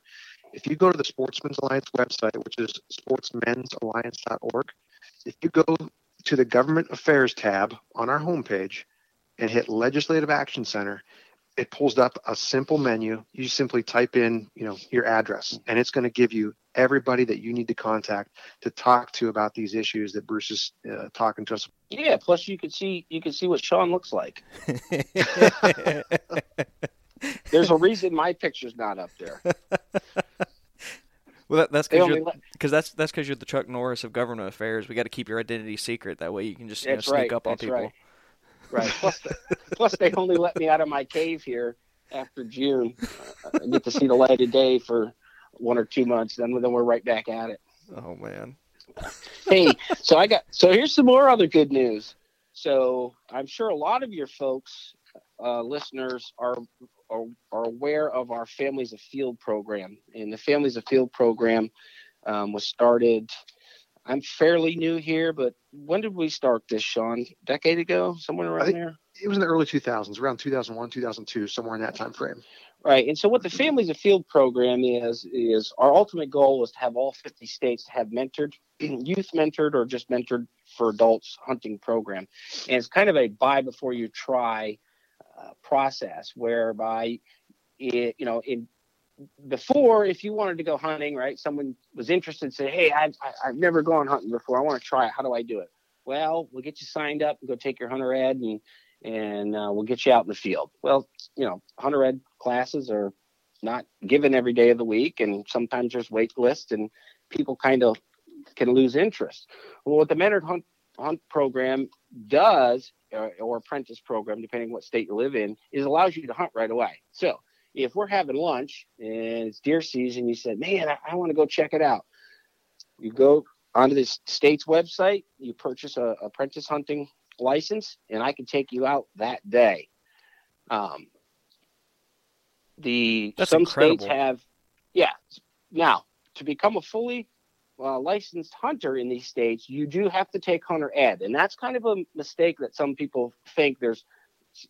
if you go to the Sportsmen's Alliance website, which is sportsmensalliance.org, if you go to the Government Affairs tab on our homepage and hit Legislative Action Center, it pulls up a simple menu. You simply type in, you know, your address, and it's going to give you everybody that you need to contact to talk to about these issues that Bruce is uh, talking to us. Yeah. Plus, you can see you can see what Sean looks like. [LAUGHS] There's a reason my picture's not up there. Well, that, that's because because that's that's because you're the Chuck Norris of government affairs. We got to keep your identity secret. That way, you can just you know, sneak right. up on that's people. Right. Right. Plus, the, plus, they only let me out of my cave here after June. Uh, I get to see the light of day for one or two months. Then, then we're right back at it. Oh man. hey, so I got so here's some more other good news. So I'm sure a lot of your folks, uh, listeners, are, are are aware of our Families Afield program, and the Families Afield program um, was started I'm fairly new here, but when did we start this, Sean? A decade ago, somewhere around there. It was in the early 2000s, around 2001, 2002, somewhere in that time frame. Right, and so what the Families Afield program is is our ultimate goal is to have all 50 states have mentored, [CLEARS THROAT] youth mentored, or just mentored for adults hunting program, and it's kind of a buy before you try uh, process whereby it, you know in before, if you wanted to go hunting, right, someone was interested, say, hey, I've, I've never gone hunting before. I want to try it. How do I do it? Well, we'll get you signed up and go take your hunter ed and and uh, we'll get you out in the field. Well, you know, hunter ed classes are not given every day of the week, and sometimes there's wait lists, and people kind of can lose interest. Well, what the mentored hunt hunt program does, or, or apprentice program, depending what state you live in, is allows you to hunt right away. So if we're having lunch and it's deer season, you said, man, I, I want to go check it out. You go onto the state's website, you purchase a apprentice hunting license, and I can take you out that day. Um, the That's some incredible. states have, yeah. Now to become a fully uh, licensed hunter in these states, you do have to take hunter ed, and that's kind of a mistake that some people think. There's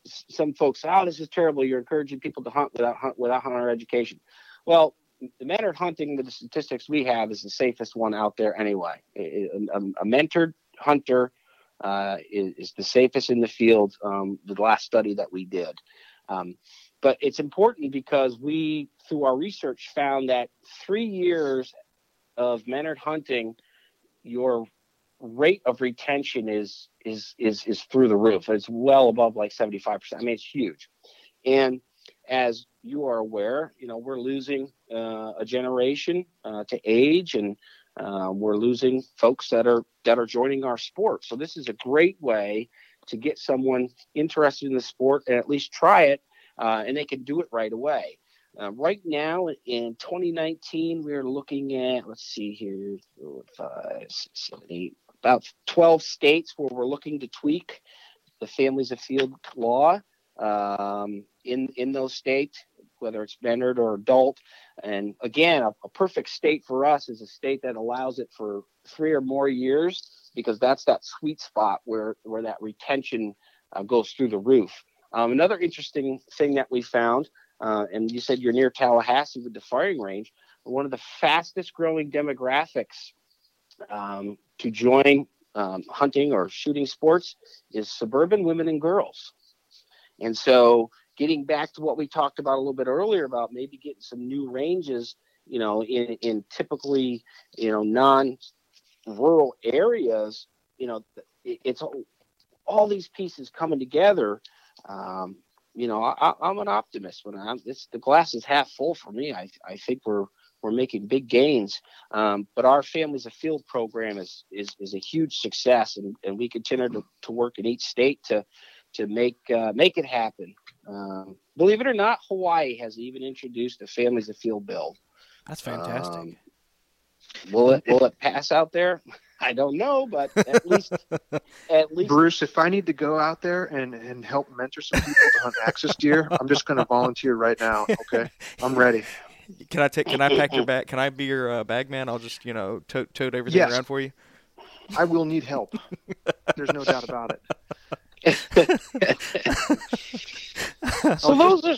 some folks, say, oh, this is terrible. You're encouraging people to hunt without hunt without hunter education. Well, the mentored hunting, the statistics we have, is the safest one out there anyway. A, a- a mentored hunter uh, is, is the safest in the field. Um, the last study that we did. Um, but it's important because we, through our research, found that three years of mentored hunting, your rate of retention is is is is through the roof. It's well above like seventy five percent. I mean, it's huge. And as you are aware, you know we're losing uh, a generation uh, to age, and uh, we're losing folks that are that are joining our sport. So this is a great way to get someone interested in the sport and at least try it, uh, and they can do it right away. Uh, right now in 2019, we're looking at, let's see here, five, six, seven, eight, about 12 states where we're looking to tweak the families afield law um, in, in those states, whether it's Bennard or adult. And again, a, a perfect state for us is a state that allows it for three or more years because that's that sweet spot where, where that retention uh, goes through the roof. Um, another interesting thing that we found uh, and you said you're near Tallahassee with the firing range. One of the fastest growing demographics um, to join um, hunting or shooting sports is suburban women and girls. And so, getting back to what we talked about a little bit earlier about maybe getting some new ranges, you know, in, in typically, you know, non rural areas, you know, it, it's all, all these pieces coming together. Um, you know, I, I'm an optimist. When I'm, it's the glass is half full for me. I, I think we're we're making big gains. Um, but our families afield program is is, is a huge success, and, and we continue to, to work in each state to to make uh, make it happen. Um, believe it or not, Hawaii has even introduced a families afield bill. That's fantastic. Um, will it will it pass out there? [LAUGHS] I don't know, but at [LAUGHS] least at least Bruce, if I need to go out there and, and help mentor some people to hunt axis deer, I'm just going to volunteer right now. Okay, I'm ready. [LAUGHS] Can I take? Can I pack your bag? Can I be your uh, bag man? I'll just you know tote tote everything Yes. around for you. I will need help. There's no doubt about it. [LAUGHS] so those are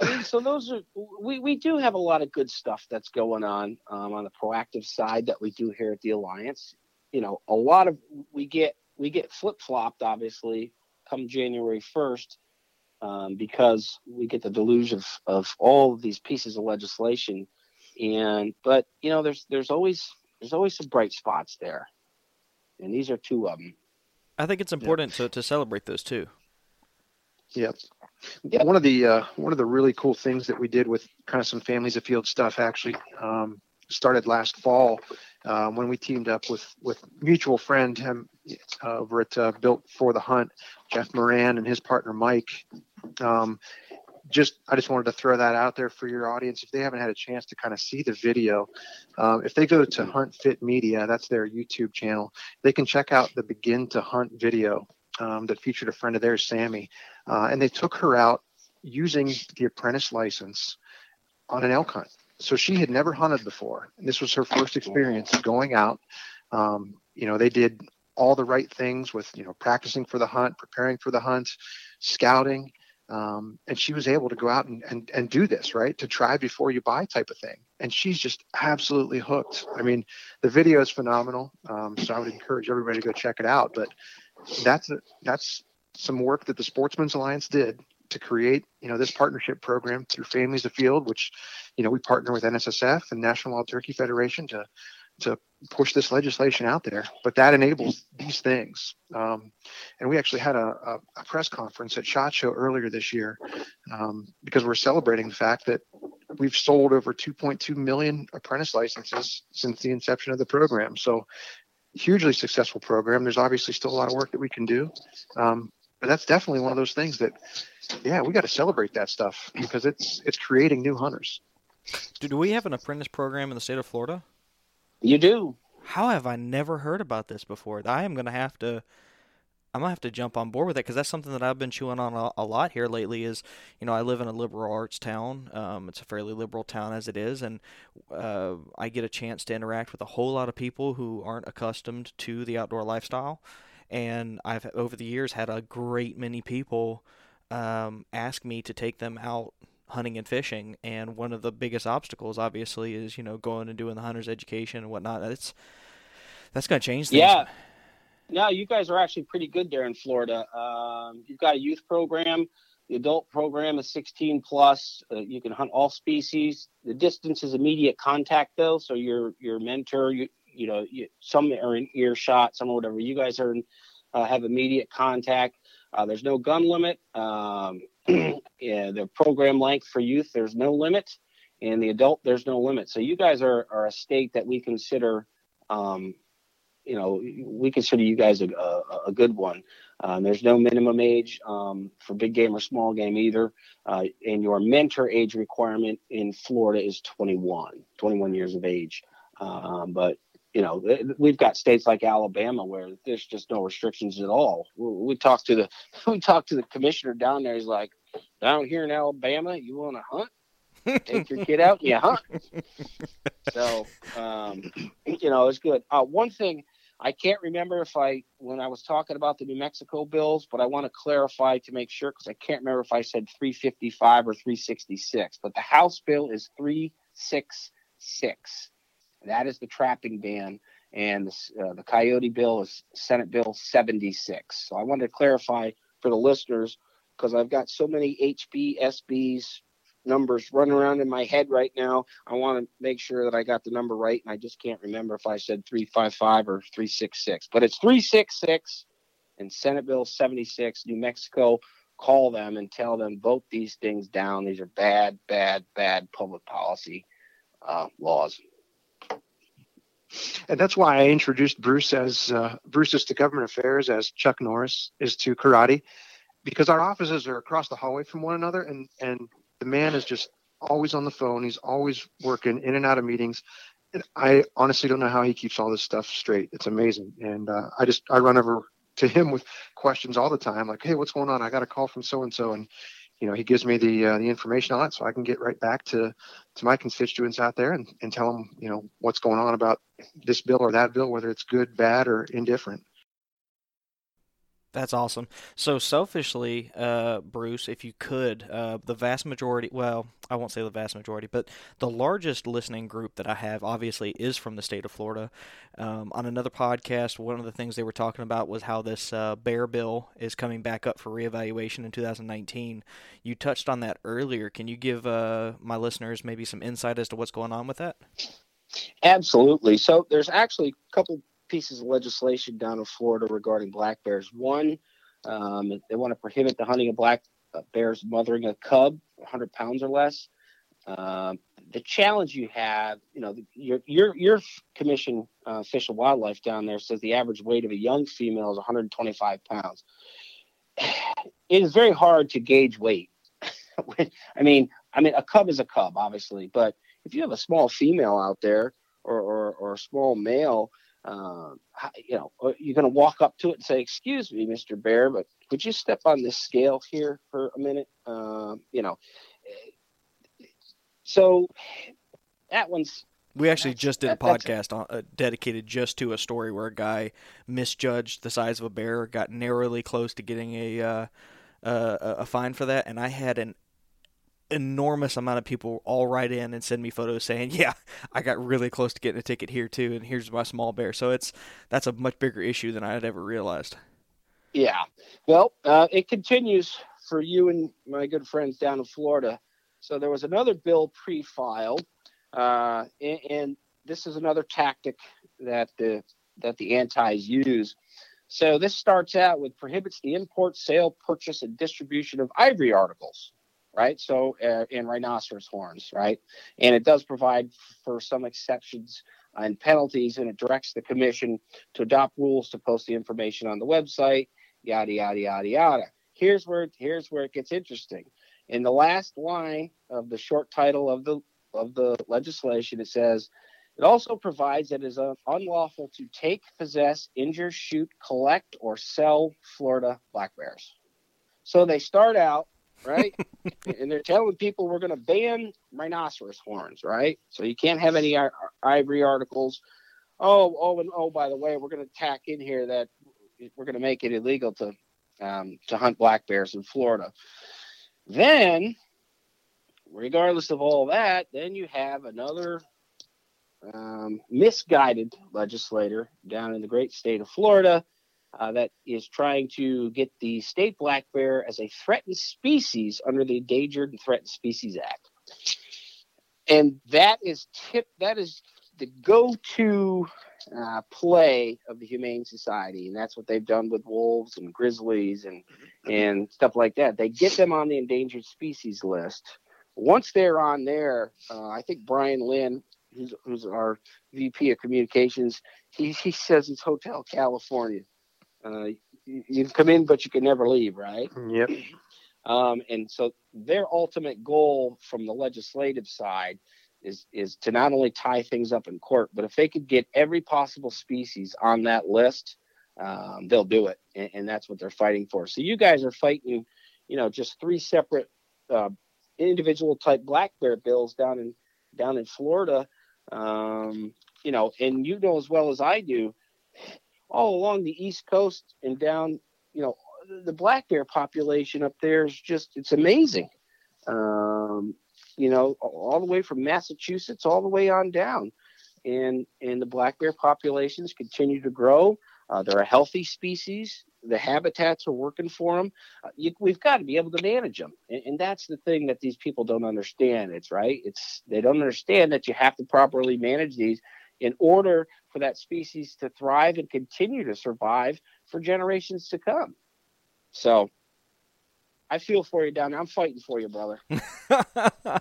I mean, so those are we, we do have a lot of good stuff that's going on um, on the proactive side that we do here at the alliance you know a lot of we get we get flip-flopped obviously come january 1st um, because we get the deluge of, of all of these pieces of legislation and but you know there's there's always there's always some bright spots there and these are two of them I think it's important to, to celebrate those too. Yep. Yeah. One of the uh, one of the really cool things that we did with kind of some families afield stuff actually um, started last fall um, when we teamed up with with mutual friend him uh, over at uh, Built for the Hunt, Jeff Moran and his partner Mike. Um, just I just wanted to throw that out there for your audience if they haven't had a chance to kind of see the video. Um, if they go to Hunt Fit Media, that's their YouTube channel, they can check out the Begin to Hunt video um, that featured a friend of theirs, Sammy, uh, and they took her out using the apprentice license on an elk hunt. So she had never hunted before. And this was her first experience going out. Um, you know, they did all the right things with, you know, practicing for the hunt, preparing for the hunt, scouting. Um, and she was able to go out and, and, and do this, right? To try before you buy type of thing. And she's just absolutely hooked. I mean, the video is phenomenal. Um, so I would encourage everybody to go check it out. But that's a, that's some work that the Sportsmen's Alliance did to create, you know, this partnership program through Families Afield, which, you know, we partner with NSSF and National Wild Turkey Federation to to push this legislation out there. But that enables these things. Um, and we actually had a, a, a press conference at Shot Show earlier this year um, because we're celebrating the fact that we've sold over 2.2 million apprentice licenses since the inception of the program. So hugely successful program. There's obviously still a lot of work that we can do. Um, but that's definitely one of those things that, yeah, we got to celebrate that stuff because it's it's creating new hunters. Do, do we have an apprentice program in the state of Florida? you do How have I never heard about this before? I am going to have to. I'm gonna have to jump on board with that because that's something that I've been chewing on a, a, lot here lately. Is you know I live in a liberal arts town. Um, it's a fairly liberal town as it is, and uh, I get a chance to interact with a whole lot of people who aren't accustomed to the outdoor lifestyle. And I've over the years had a great many people um, ask me to take them out hunting and fishing. And one of the biggest obstacles, obviously, is you know going and doing the hunter's education and whatnot. It's that's going to change things. Yeah. No, you guys are actually pretty good there in Florida. Um, you've got a youth program. The adult program is 16 plus. Uh, you can hunt all species. The distance is immediate contact though, so your your mentor, you you know, you, some are in earshot, some or whatever. You guys are in, uh, have immediate contact. Uh, there's no gun limit. Um, [CLEARS THROAT] yeah, the program length for youth, there's no limit, and the adult, there's no limit. So you guys are are a state that we consider um, you know, we consider you guys a, a, a good one. Um, there's no minimum age um, for big game or small game either. Uh, and your mentor age requirement in Florida is 21, 21 years of age. Um, but you know, we've got states like Alabama where there's just no restrictions at all. We, talked to the [LAUGHS] we talked to the commissioner down there. He's like, down here in Alabama, you want to hunt? take your kid out and you hunt. [LAUGHS] so, um, [CLEARS THROAT] you know, it's good. Uh, one thing I can't remember if I, when I was talking about the New Mexico bills, but I want to clarify to make sure because I can't remember if I said 355 or 366. But the House bill is 366. That is the trapping ban. And the, uh, the coyote bill is Senate Bill 76. So I wanted to clarify for the listeners because I've got so many HBSBs numbers running around in my head right now. I want to make sure that I got the number right, and I just can't remember if I said 355 or 366. But it's 366 and Senate Bill 76, New Mexico. Call them and tell them vote these things down. These are bad, bad, bad public policy uh, laws. And that's why I introduced Bruce as uh, Bruce is to government affairs as Chuck Norris is to karate, because our offices are across the hallway from one another, and and the man is just always on the phone. He's always working in and out of meetings. And I honestly don't know how he keeps all this stuff straight. It's amazing. And uh, I just I run over to him with questions all the time, like, "Hey, what's going on? I got a call from so and so," and you know he gives me the uh, the information on it, so I can get right back to to my constituents out there and, and tell them you know what's going on about this bill or that bill, whether it's good, bad, or indifferent. That's awesome. So selfishly, uh, Bruce, if you could, uh, the vast majority, well, I won't say the vast majority, but the largest listening group that I have obviously is from the state of Florida. Um, on another podcast, one of the things they were talking about was how this uh, bear bill is coming back up for reevaluation in 2019. You touched on that earlier. Can you give uh, my listeners maybe some insight as to what's going on with that? Absolutely. So there's actually a couple pieces of legislation down in Florida regarding black bears. One, um, they want to prohibit the hunting of black uh, bears mothering a cub, 100 pounds or less. Um, the challenge you have, you know, your your your commission, uh, Fish and Wildlife down there says the average weight of a young female is 125 pounds. It is very hard to gauge weight. [LAUGHS] I mean, I mean, a cub is a cub, obviously, but if you have a small female out there or or, or a small male, uh, you know, uh, you're going to walk up to it and say, "Excuse me, Mr. Bear, but could you step on this scale here for a minute?" Uh, you know, so that one's. We actually just did a podcast on, uh, dedicated just to a story where a guy misjudged the size of a bear, got narrowly close to getting a uh, uh, a fine for that, and I had an enormous amount of people all write in and send me photos saying, "Yeah, I got really close to getting a ticket here too, and here's my small bear." So it's that's a much bigger issue than I had ever realized. Yeah, well, uh, it continues for you and my good friends down in Florida. So there was another bill pre-filed, uh, and, and this is another tactic that the that the antis use. So this starts out with prohibits the import, sale, purchase, and distribution of ivory articles right? So, uh, in rhinoceros horns, right? And it does provide for some exceptions and penalties, and it directs the commission to adopt rules to post the information on the website, yada yada yada yada. Here's where here's where it gets interesting. In the last line of the short title of the of the legislation, it says It also provides that it is unlawful to take, possess, injure, shoot, collect, or sell Florida black bears. So they start out right? [LAUGHS] and they're telling people we're going to ban rhinoceros horns, right? So you can't have any ivory articles. Oh, oh, and oh, by the way, we're going to tack in here that we're going to make it illegal to um, to hunt black bears in Florida. Then, regardless of all that, then you have another um, misguided legislator down in the great state of Florida uh, that is trying to get the state black bear as a threatened species under the Endangered and Threatened Species Act. And that is tip that is the go-to uh, play of the Humane Society, and that's what they've done with wolves and grizzlies and and stuff like that. They get them on the endangered species list. Once they're on there, uh, I think Brian Lynn, who's, who's our VP of communications, he, he says it's Hotel California. Uh, you, you, can come in, but you can never leave, right? Yep. [CLEARS THROAT] Um, and so their ultimate goal from the legislative side is is to not only tie things up in court, but if they could get every possible species on that list, um, they'll do it, and, and, that's what they're fighting for. So you guys are fighting, you know, just three separate uh, individual type black bear bills down in down in Florida, um, you know, and you know as well as I do all along the East Coast and down, you know, the black bear population up there is just it's amazing. Um, you know, all the way from Massachusetts all the way on down, and and the black bear populations continue to grow. Uh, they're a healthy species. The habitats are working for them. Uh, you, we've got to be able to manage them, and, and, that's the thing that these people don't understand. It's right. It's they don't understand that you have to properly manage these in order for that species to thrive and continue to survive for generations to come. So I feel for you down there. I'm fighting for you, brother. [LAUGHS] I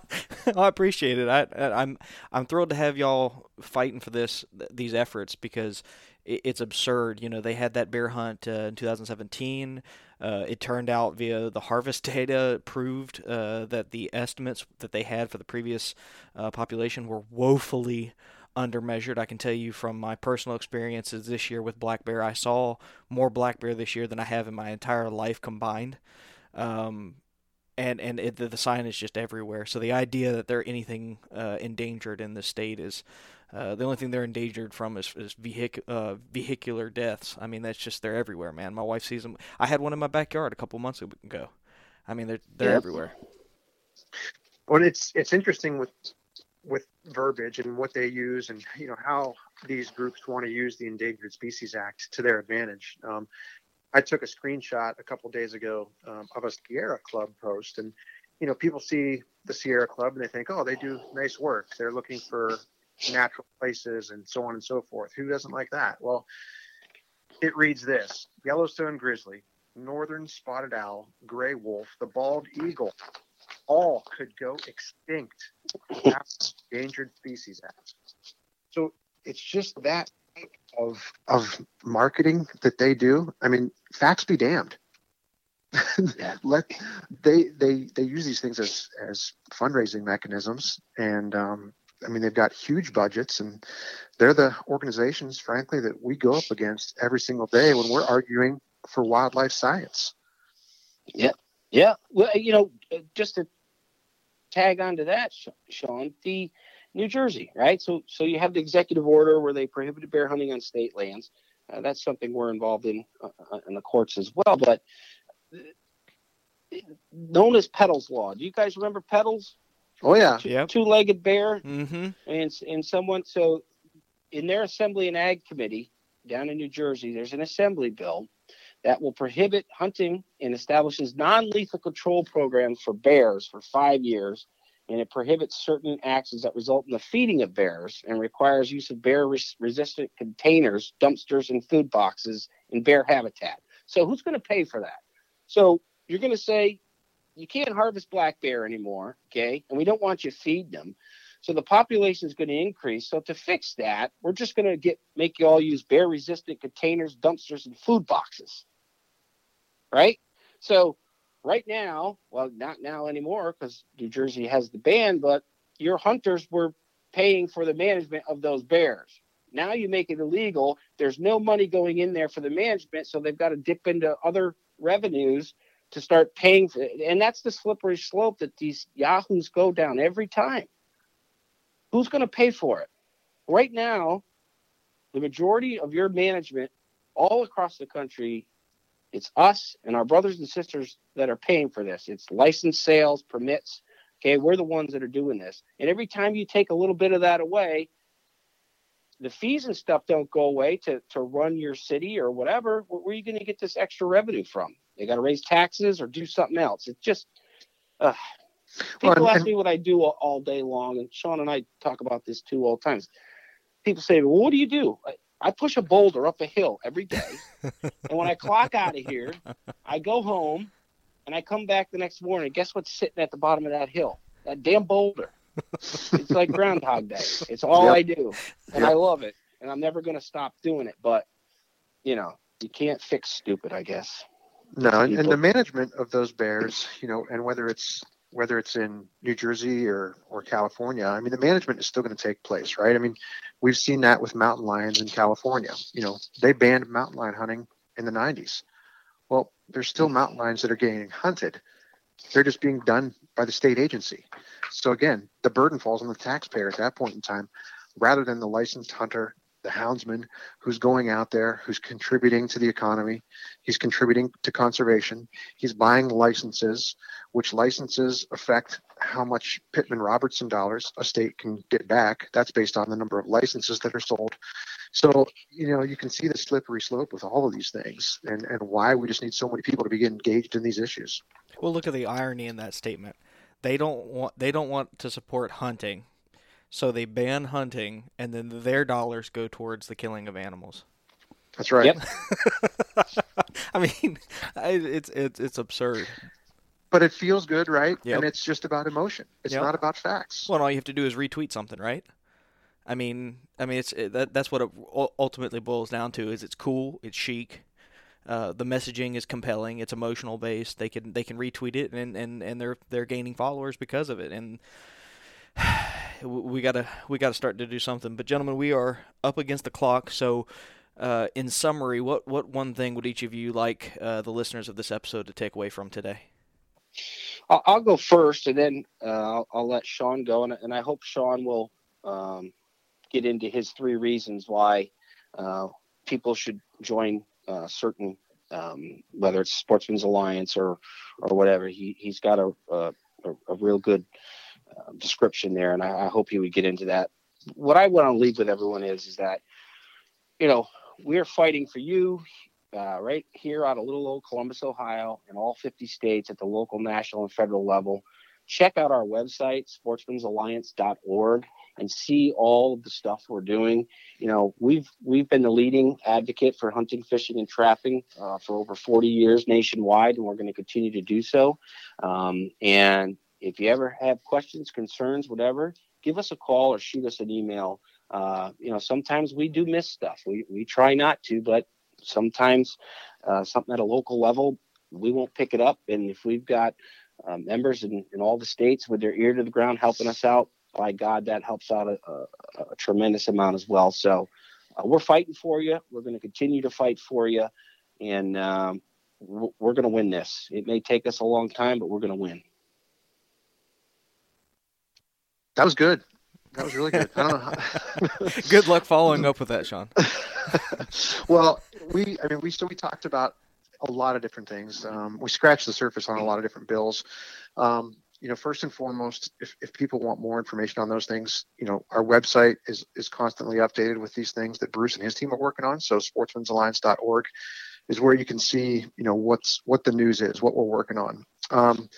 appreciate it. I, I'm I'm thrilled to have y'all fighting for this these efforts because it's absurd. You know, they had that bear hunt uh, in 2017. Uh, it turned out via the harvest [LAUGHS] data proved uh, that the estimates that they had for the previous uh, population were woefully undermeasured. I can tell you from my personal experiences this year with black bear, I saw more black bear this year than I have in my entire life combined. Um, and and it, the, the, sign is just everywhere. So the idea that they're anything uh, endangered in the state is uh, the only thing they're endangered from is, is vehic- uh, vehicular deaths. I mean, that's just they're everywhere, man. My wife sees them. I had one in my backyard a couple months ago. I mean, they're they're yeah. everywhere. Well, it's it's interesting with with verbiage and what they use and you know how these groups want to use the Endangered Species Act to their advantage. Um, I took a screenshot a couple days ago um, of a Sierra Club post, and you know people see the Sierra Club and they think, oh, they do nice work. They're looking for natural places and so on and so forth. Who doesn't like that? Well, it reads this: Yellowstone grizzly, northern spotted owl, gray wolf, the bald eagle, all could go extinct endangered species act. So it's just that of of marketing that they do. I mean, facts be damned. [LAUGHS] Let they they they use these things as as fundraising mechanisms, and um, I mean they've got huge budgets, and they're the organizations, frankly, that we go up against every single day when we're arguing for wildlife science. Yeah, yeah. Well, you know, just to tag onto that, Sean, the New Jersey, right? So, so you have the executive order where they prohibited bear hunting on state lands. Uh, that's something we're involved in uh, uh in the courts as well. But uh, known as Pedals Law. Do you guys remember Pedals? Oh yeah, yeah. Two-legged bear, mm-hmm. and and someone so in their assembly and ag committee down in New Jersey, there's an assembly bill that will prohibit hunting and establishes non lethal control programs for bears for five years. And it prohibits certain actions that result in the feeding of bears and requires use of bear res- resistant containers, dumpsters, and food boxes in bear habitat. So, who's going to pay for that? So, you're going to say you can't harvest black bear anymore, okay? And we don't want you feeding them. So the population is going to increase. So to fix that, we're just going to get make you all use bear resistant containers, dumpsters, and food boxes right? So right now, well, not now anymore because New Jersey has the ban, but your hunters were paying for the management of those bears. Now you make it illegal. There's no money going in there for the management, so they've got to dip into other revenues to start paying for it. And that's the slippery slope that these yahoos go down every time. Who's going to pay for it? Right now, the majority of your management all across the country, it's us and our brothers and sisters that are paying for this. It's license sales, permits. Okay, we're the ones that are doing this. And every time you take a little bit of that away, the fees and stuff don't go away to, to run your city or whatever. Where, where are you going to get this extra revenue from? They got to raise taxes or do something else. It's just, uh, people well, ask me what I do all, all, day long, and Sean and I talk about this too all the times. People say, "Well, what do you do?" I, I push a boulder up a hill every day, and when I clock out of here, I go home, and I come back the next morning. Guess what's sitting at the bottom of that hill? That damn boulder. it's like Groundhog Day. It's all yep. I do, and yep. I love it, and I'm never going to stop doing it. But you know, you can't fix stupid, I guess. No, and, and the management of those bears, you know, and whether it's whether it's in New Jersey or or California, I mean, the management is still going to take place, right? I mean, we've seen that with mountain lions in California. You know, they banned mountain lion hunting in the 90s. Well, there's still mountain lions that are getting hunted. They're just being done by the state agency. So again, the burden falls on the taxpayer at that point in time, rather than the licensed hunter the houndsman who's going out there, who's contributing to the economy. He's contributing to conservation. He's buying licenses, which licenses affect how much Pittman Robertson dollars a state can get back. That's based on the number of licenses that are sold. So, you know, you can see the slippery slope with all of these things and, and why we just need so many people to be engaged in these issues. Well, look at the irony in that statement. They don't want they don't want to support hunting so they ban hunting, and then their dollars go towards the killing of animals. That's right. Yep. [LAUGHS] I mean, it's it's it's absurd. But it feels good, right? Yep. And it's just about emotion. It's yep. not about facts. Well, all you have to do is retweet something, right? I mean, I mean, it's it, that that's what it ultimately boils down to. Is it's cool, it's chic, uh, the messaging is compelling, it's emotional based. They can they can retweet it, and, and, and they're they're gaining followers because of it. And [SIGHS] we gotta we gotta start to do something. But gentlemen, we are up against the clock. So, uh, in summary, what what one thing would each of you like uh, the listeners of this episode to take away from today? I'll, I'll go first, and then uh, I'll, I'll, let Sean go, and, and I hope Sean will um, get into his three reasons why uh, people should join uh, certain. Um, whether it's Sportsmen's Alliance or or whatever, he he's got a a, a real good um, description there, and I, I, hope he would get into that. What I want to leave with everyone is is that you know we're fighting for you uh, right here out of little old Columbus, Ohio, in all 50 states at the local, national, and federal level. Check out our website, sportsmensalliance.org, and see all of the stuff we're doing. You know, we've we've been the leading advocate for hunting, fishing, and trapping uh, for over 40 years nationwide, and we're going to continue to do so. Um, and if you ever have questions, concerns, whatever, give us a call or shoot us an email. Uh, you know, sometimes we do miss stuff. We, we try not to, but sometimes uh, something at a local level, we won't pick it up. And if we've got uh, members in, in all the states with their ear to the ground helping us out, by God, that helps out a, a, a tremendous amount as well. So uh, we're fighting for you. We're going to continue to fight for you. And um, we're going to win this. It may take us a long time, but we're going to win. That was good. That was really good. I don't know. [LAUGHS] Good luck following up with that, Sean. [LAUGHS] well, we, I mean, we so we talked about a lot of different things. Um, we scratched the surface on a lot of different bills. Um, you know, first and foremost, if, if people want more information on those things, you know, our website is is constantly updated with these things that Bruce and his team are working on. So sportsmensalliance.org is where you can see, you know, what's what the news is, what we're working on. Um,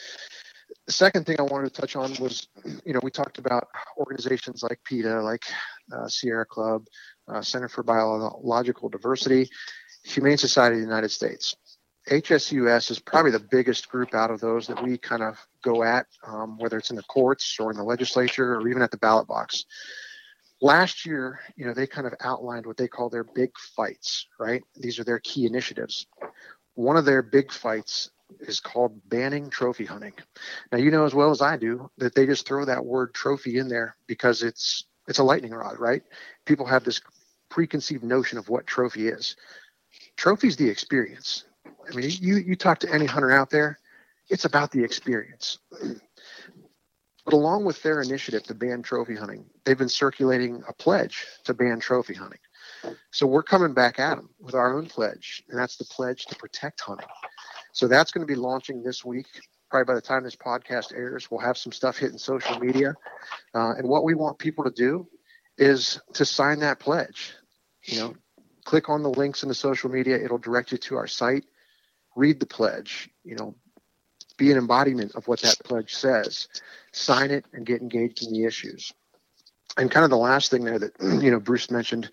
the second thing I wanted to touch on was, you know, we talked about organizations like PETA, like uh, Sierra Club, uh, Center for Biological Diversity, Humane Society of the United States. HSUS is probably the biggest group out of those that we kind of go at, um, whether it's in the courts or in the legislature or even at the ballot box. Last year, you know, they kind of outlined what they call their big fights, right? These are their key initiatives. One of their big fights is called banning trophy hunting. Now, you know as well as I do that they just throw that word trophy in there because it's It's a lightning rod, right? People have this preconceived notion of what trophy is. Trophy's the experience. I mean, you you talk to any hunter out there, it's about the experience. But along with their initiative to ban trophy hunting, they've been circulating a pledge to ban trophy hunting. So we're coming back at them with our own pledge, and that's the pledge to protect hunting. So that's going to be launching this week. Probably by the time this podcast airs, we'll have some stuff hitting social media. Uh, and what we want people to do is to sign that pledge. You know, click on the links in the social media; it'll direct you to our site. Read the pledge. You know, be an embodiment of what that pledge says. Sign it and get engaged in the issues. And kind of the last thing there that [CLEARS THROAT] you know Bruce mentioned,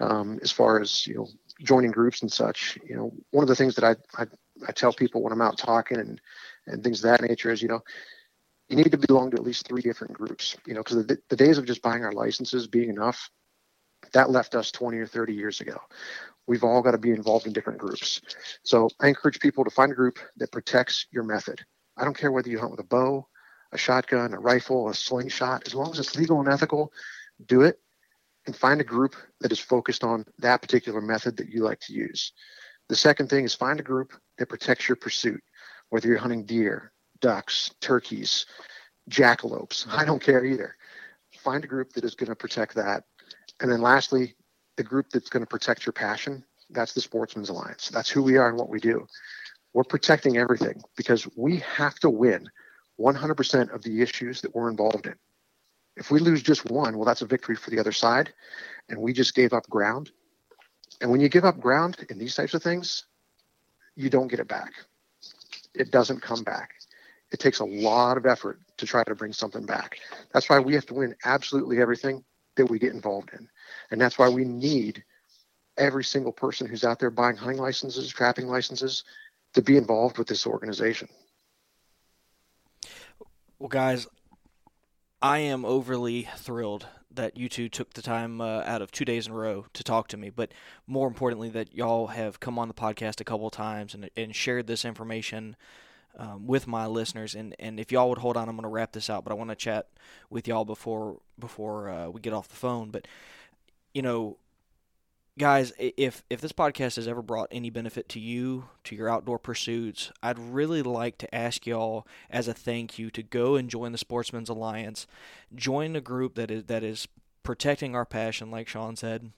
um, as far as you know joining groups and such. You know, one of the things that I I, I tell people when I'm out talking and and things of that nature is you know you need to belong to at least three different groups. You know, because the, the days of just buying our licenses being enough that left us 20 or 30 years ago. We've all got to be involved in different groups. So I encourage people to find a group that protects your method. I don't care whether you hunt with a bow, a shotgun, a rifle, a slingshot, as long as it's legal and ethical, do it and find a group that is focused on that particular method that you like to use. The second thing is find a group that protects your pursuit, whether you're hunting deer, ducks, turkeys, jackalopes. I don't care either. Find a group that is going to protect that. And then lastly, the group that's going to protect your passion. That's the Sportsmen's Alliance. That's who we are and what we do. We're protecting everything because we have to win 100% of the issues that we're involved in. If we lose just one, well, that's a victory for the other side, and we just gave up ground. And when you give up ground in these types of things, you don't get it back. It doesn't come back. It takes a lot of effort to try to bring something back. That's why we have to win absolutely everything that we get involved in. And that's why we need every single person who's out there buying hunting licenses, trapping licenses, to be involved with this organization. Well, guys, I am overly thrilled that you two took the time uh, out of two days in a row to talk to me, but more importantly, that y'all have come on the podcast a couple times and, and shared this information um, with my listeners. And, and if y'all would hold on, I'm going to wrap this out, but I want to chat with y'all before before uh, we get off the phone. But you know, guys, if if this podcast has ever brought any benefit to you, to your outdoor pursuits, I'd really like to ask y'all as a thank you to go and join the Sportsmen's Alliance, join a group that is that is protecting our passion, like Sean said,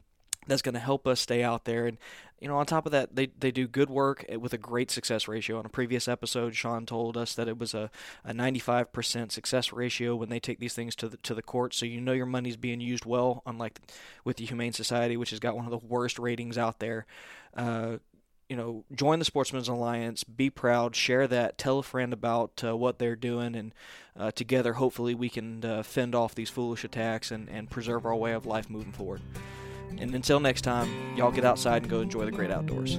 that's going to help us stay out there. And you know, on top of that, they, they do good work with a great success ratio. On a previous episode, Sean told us that it was a, a 95% success ratio when they take these things to the, to the court. So you know your money's being used well, unlike with the Humane Society, which has got one of the worst ratings out there. Uh, you know, join the Sportsmen's Alliance, be proud, share that, tell a friend about uh, what they're doing, and uh, together, hopefully, we can uh, fend off these foolish attacks and, and preserve our way of life moving forward. And until next time, y'all get outside and go enjoy the great outdoors.